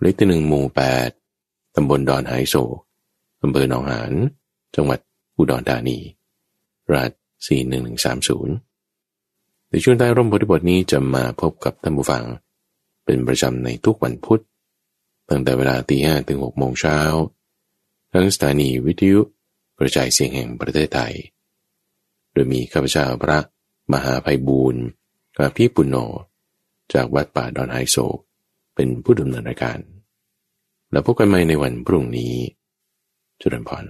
เลขที่หนึ่งหมู่แปดตำบลดอนหายโศก อำเภอหนองหาน จังหวัดอุดรธานีรหัสสี่หนึ่งหนึ่งสามศูนย์ในช่วงใต้ร่มโพธิบทนี้จะมาพบกับท่านผู้ฟัง เป็นประจำในทุกวันพุธ ตั้งแต่เวลาตีห้ถึงหกโมงเช้า ทั้งสถานีวิทยุกระจายเสียงแห่งประเทศไทย โดยมีข้าพเจ้าพระมหาภัยบูรณ์กับพี่ปุณโญจากวัดป่าดอนไฮโซเป็นผู้ดำเนินรายการ แล้วพบกันใหม่ในวันพรุ่งนี้ จุลพร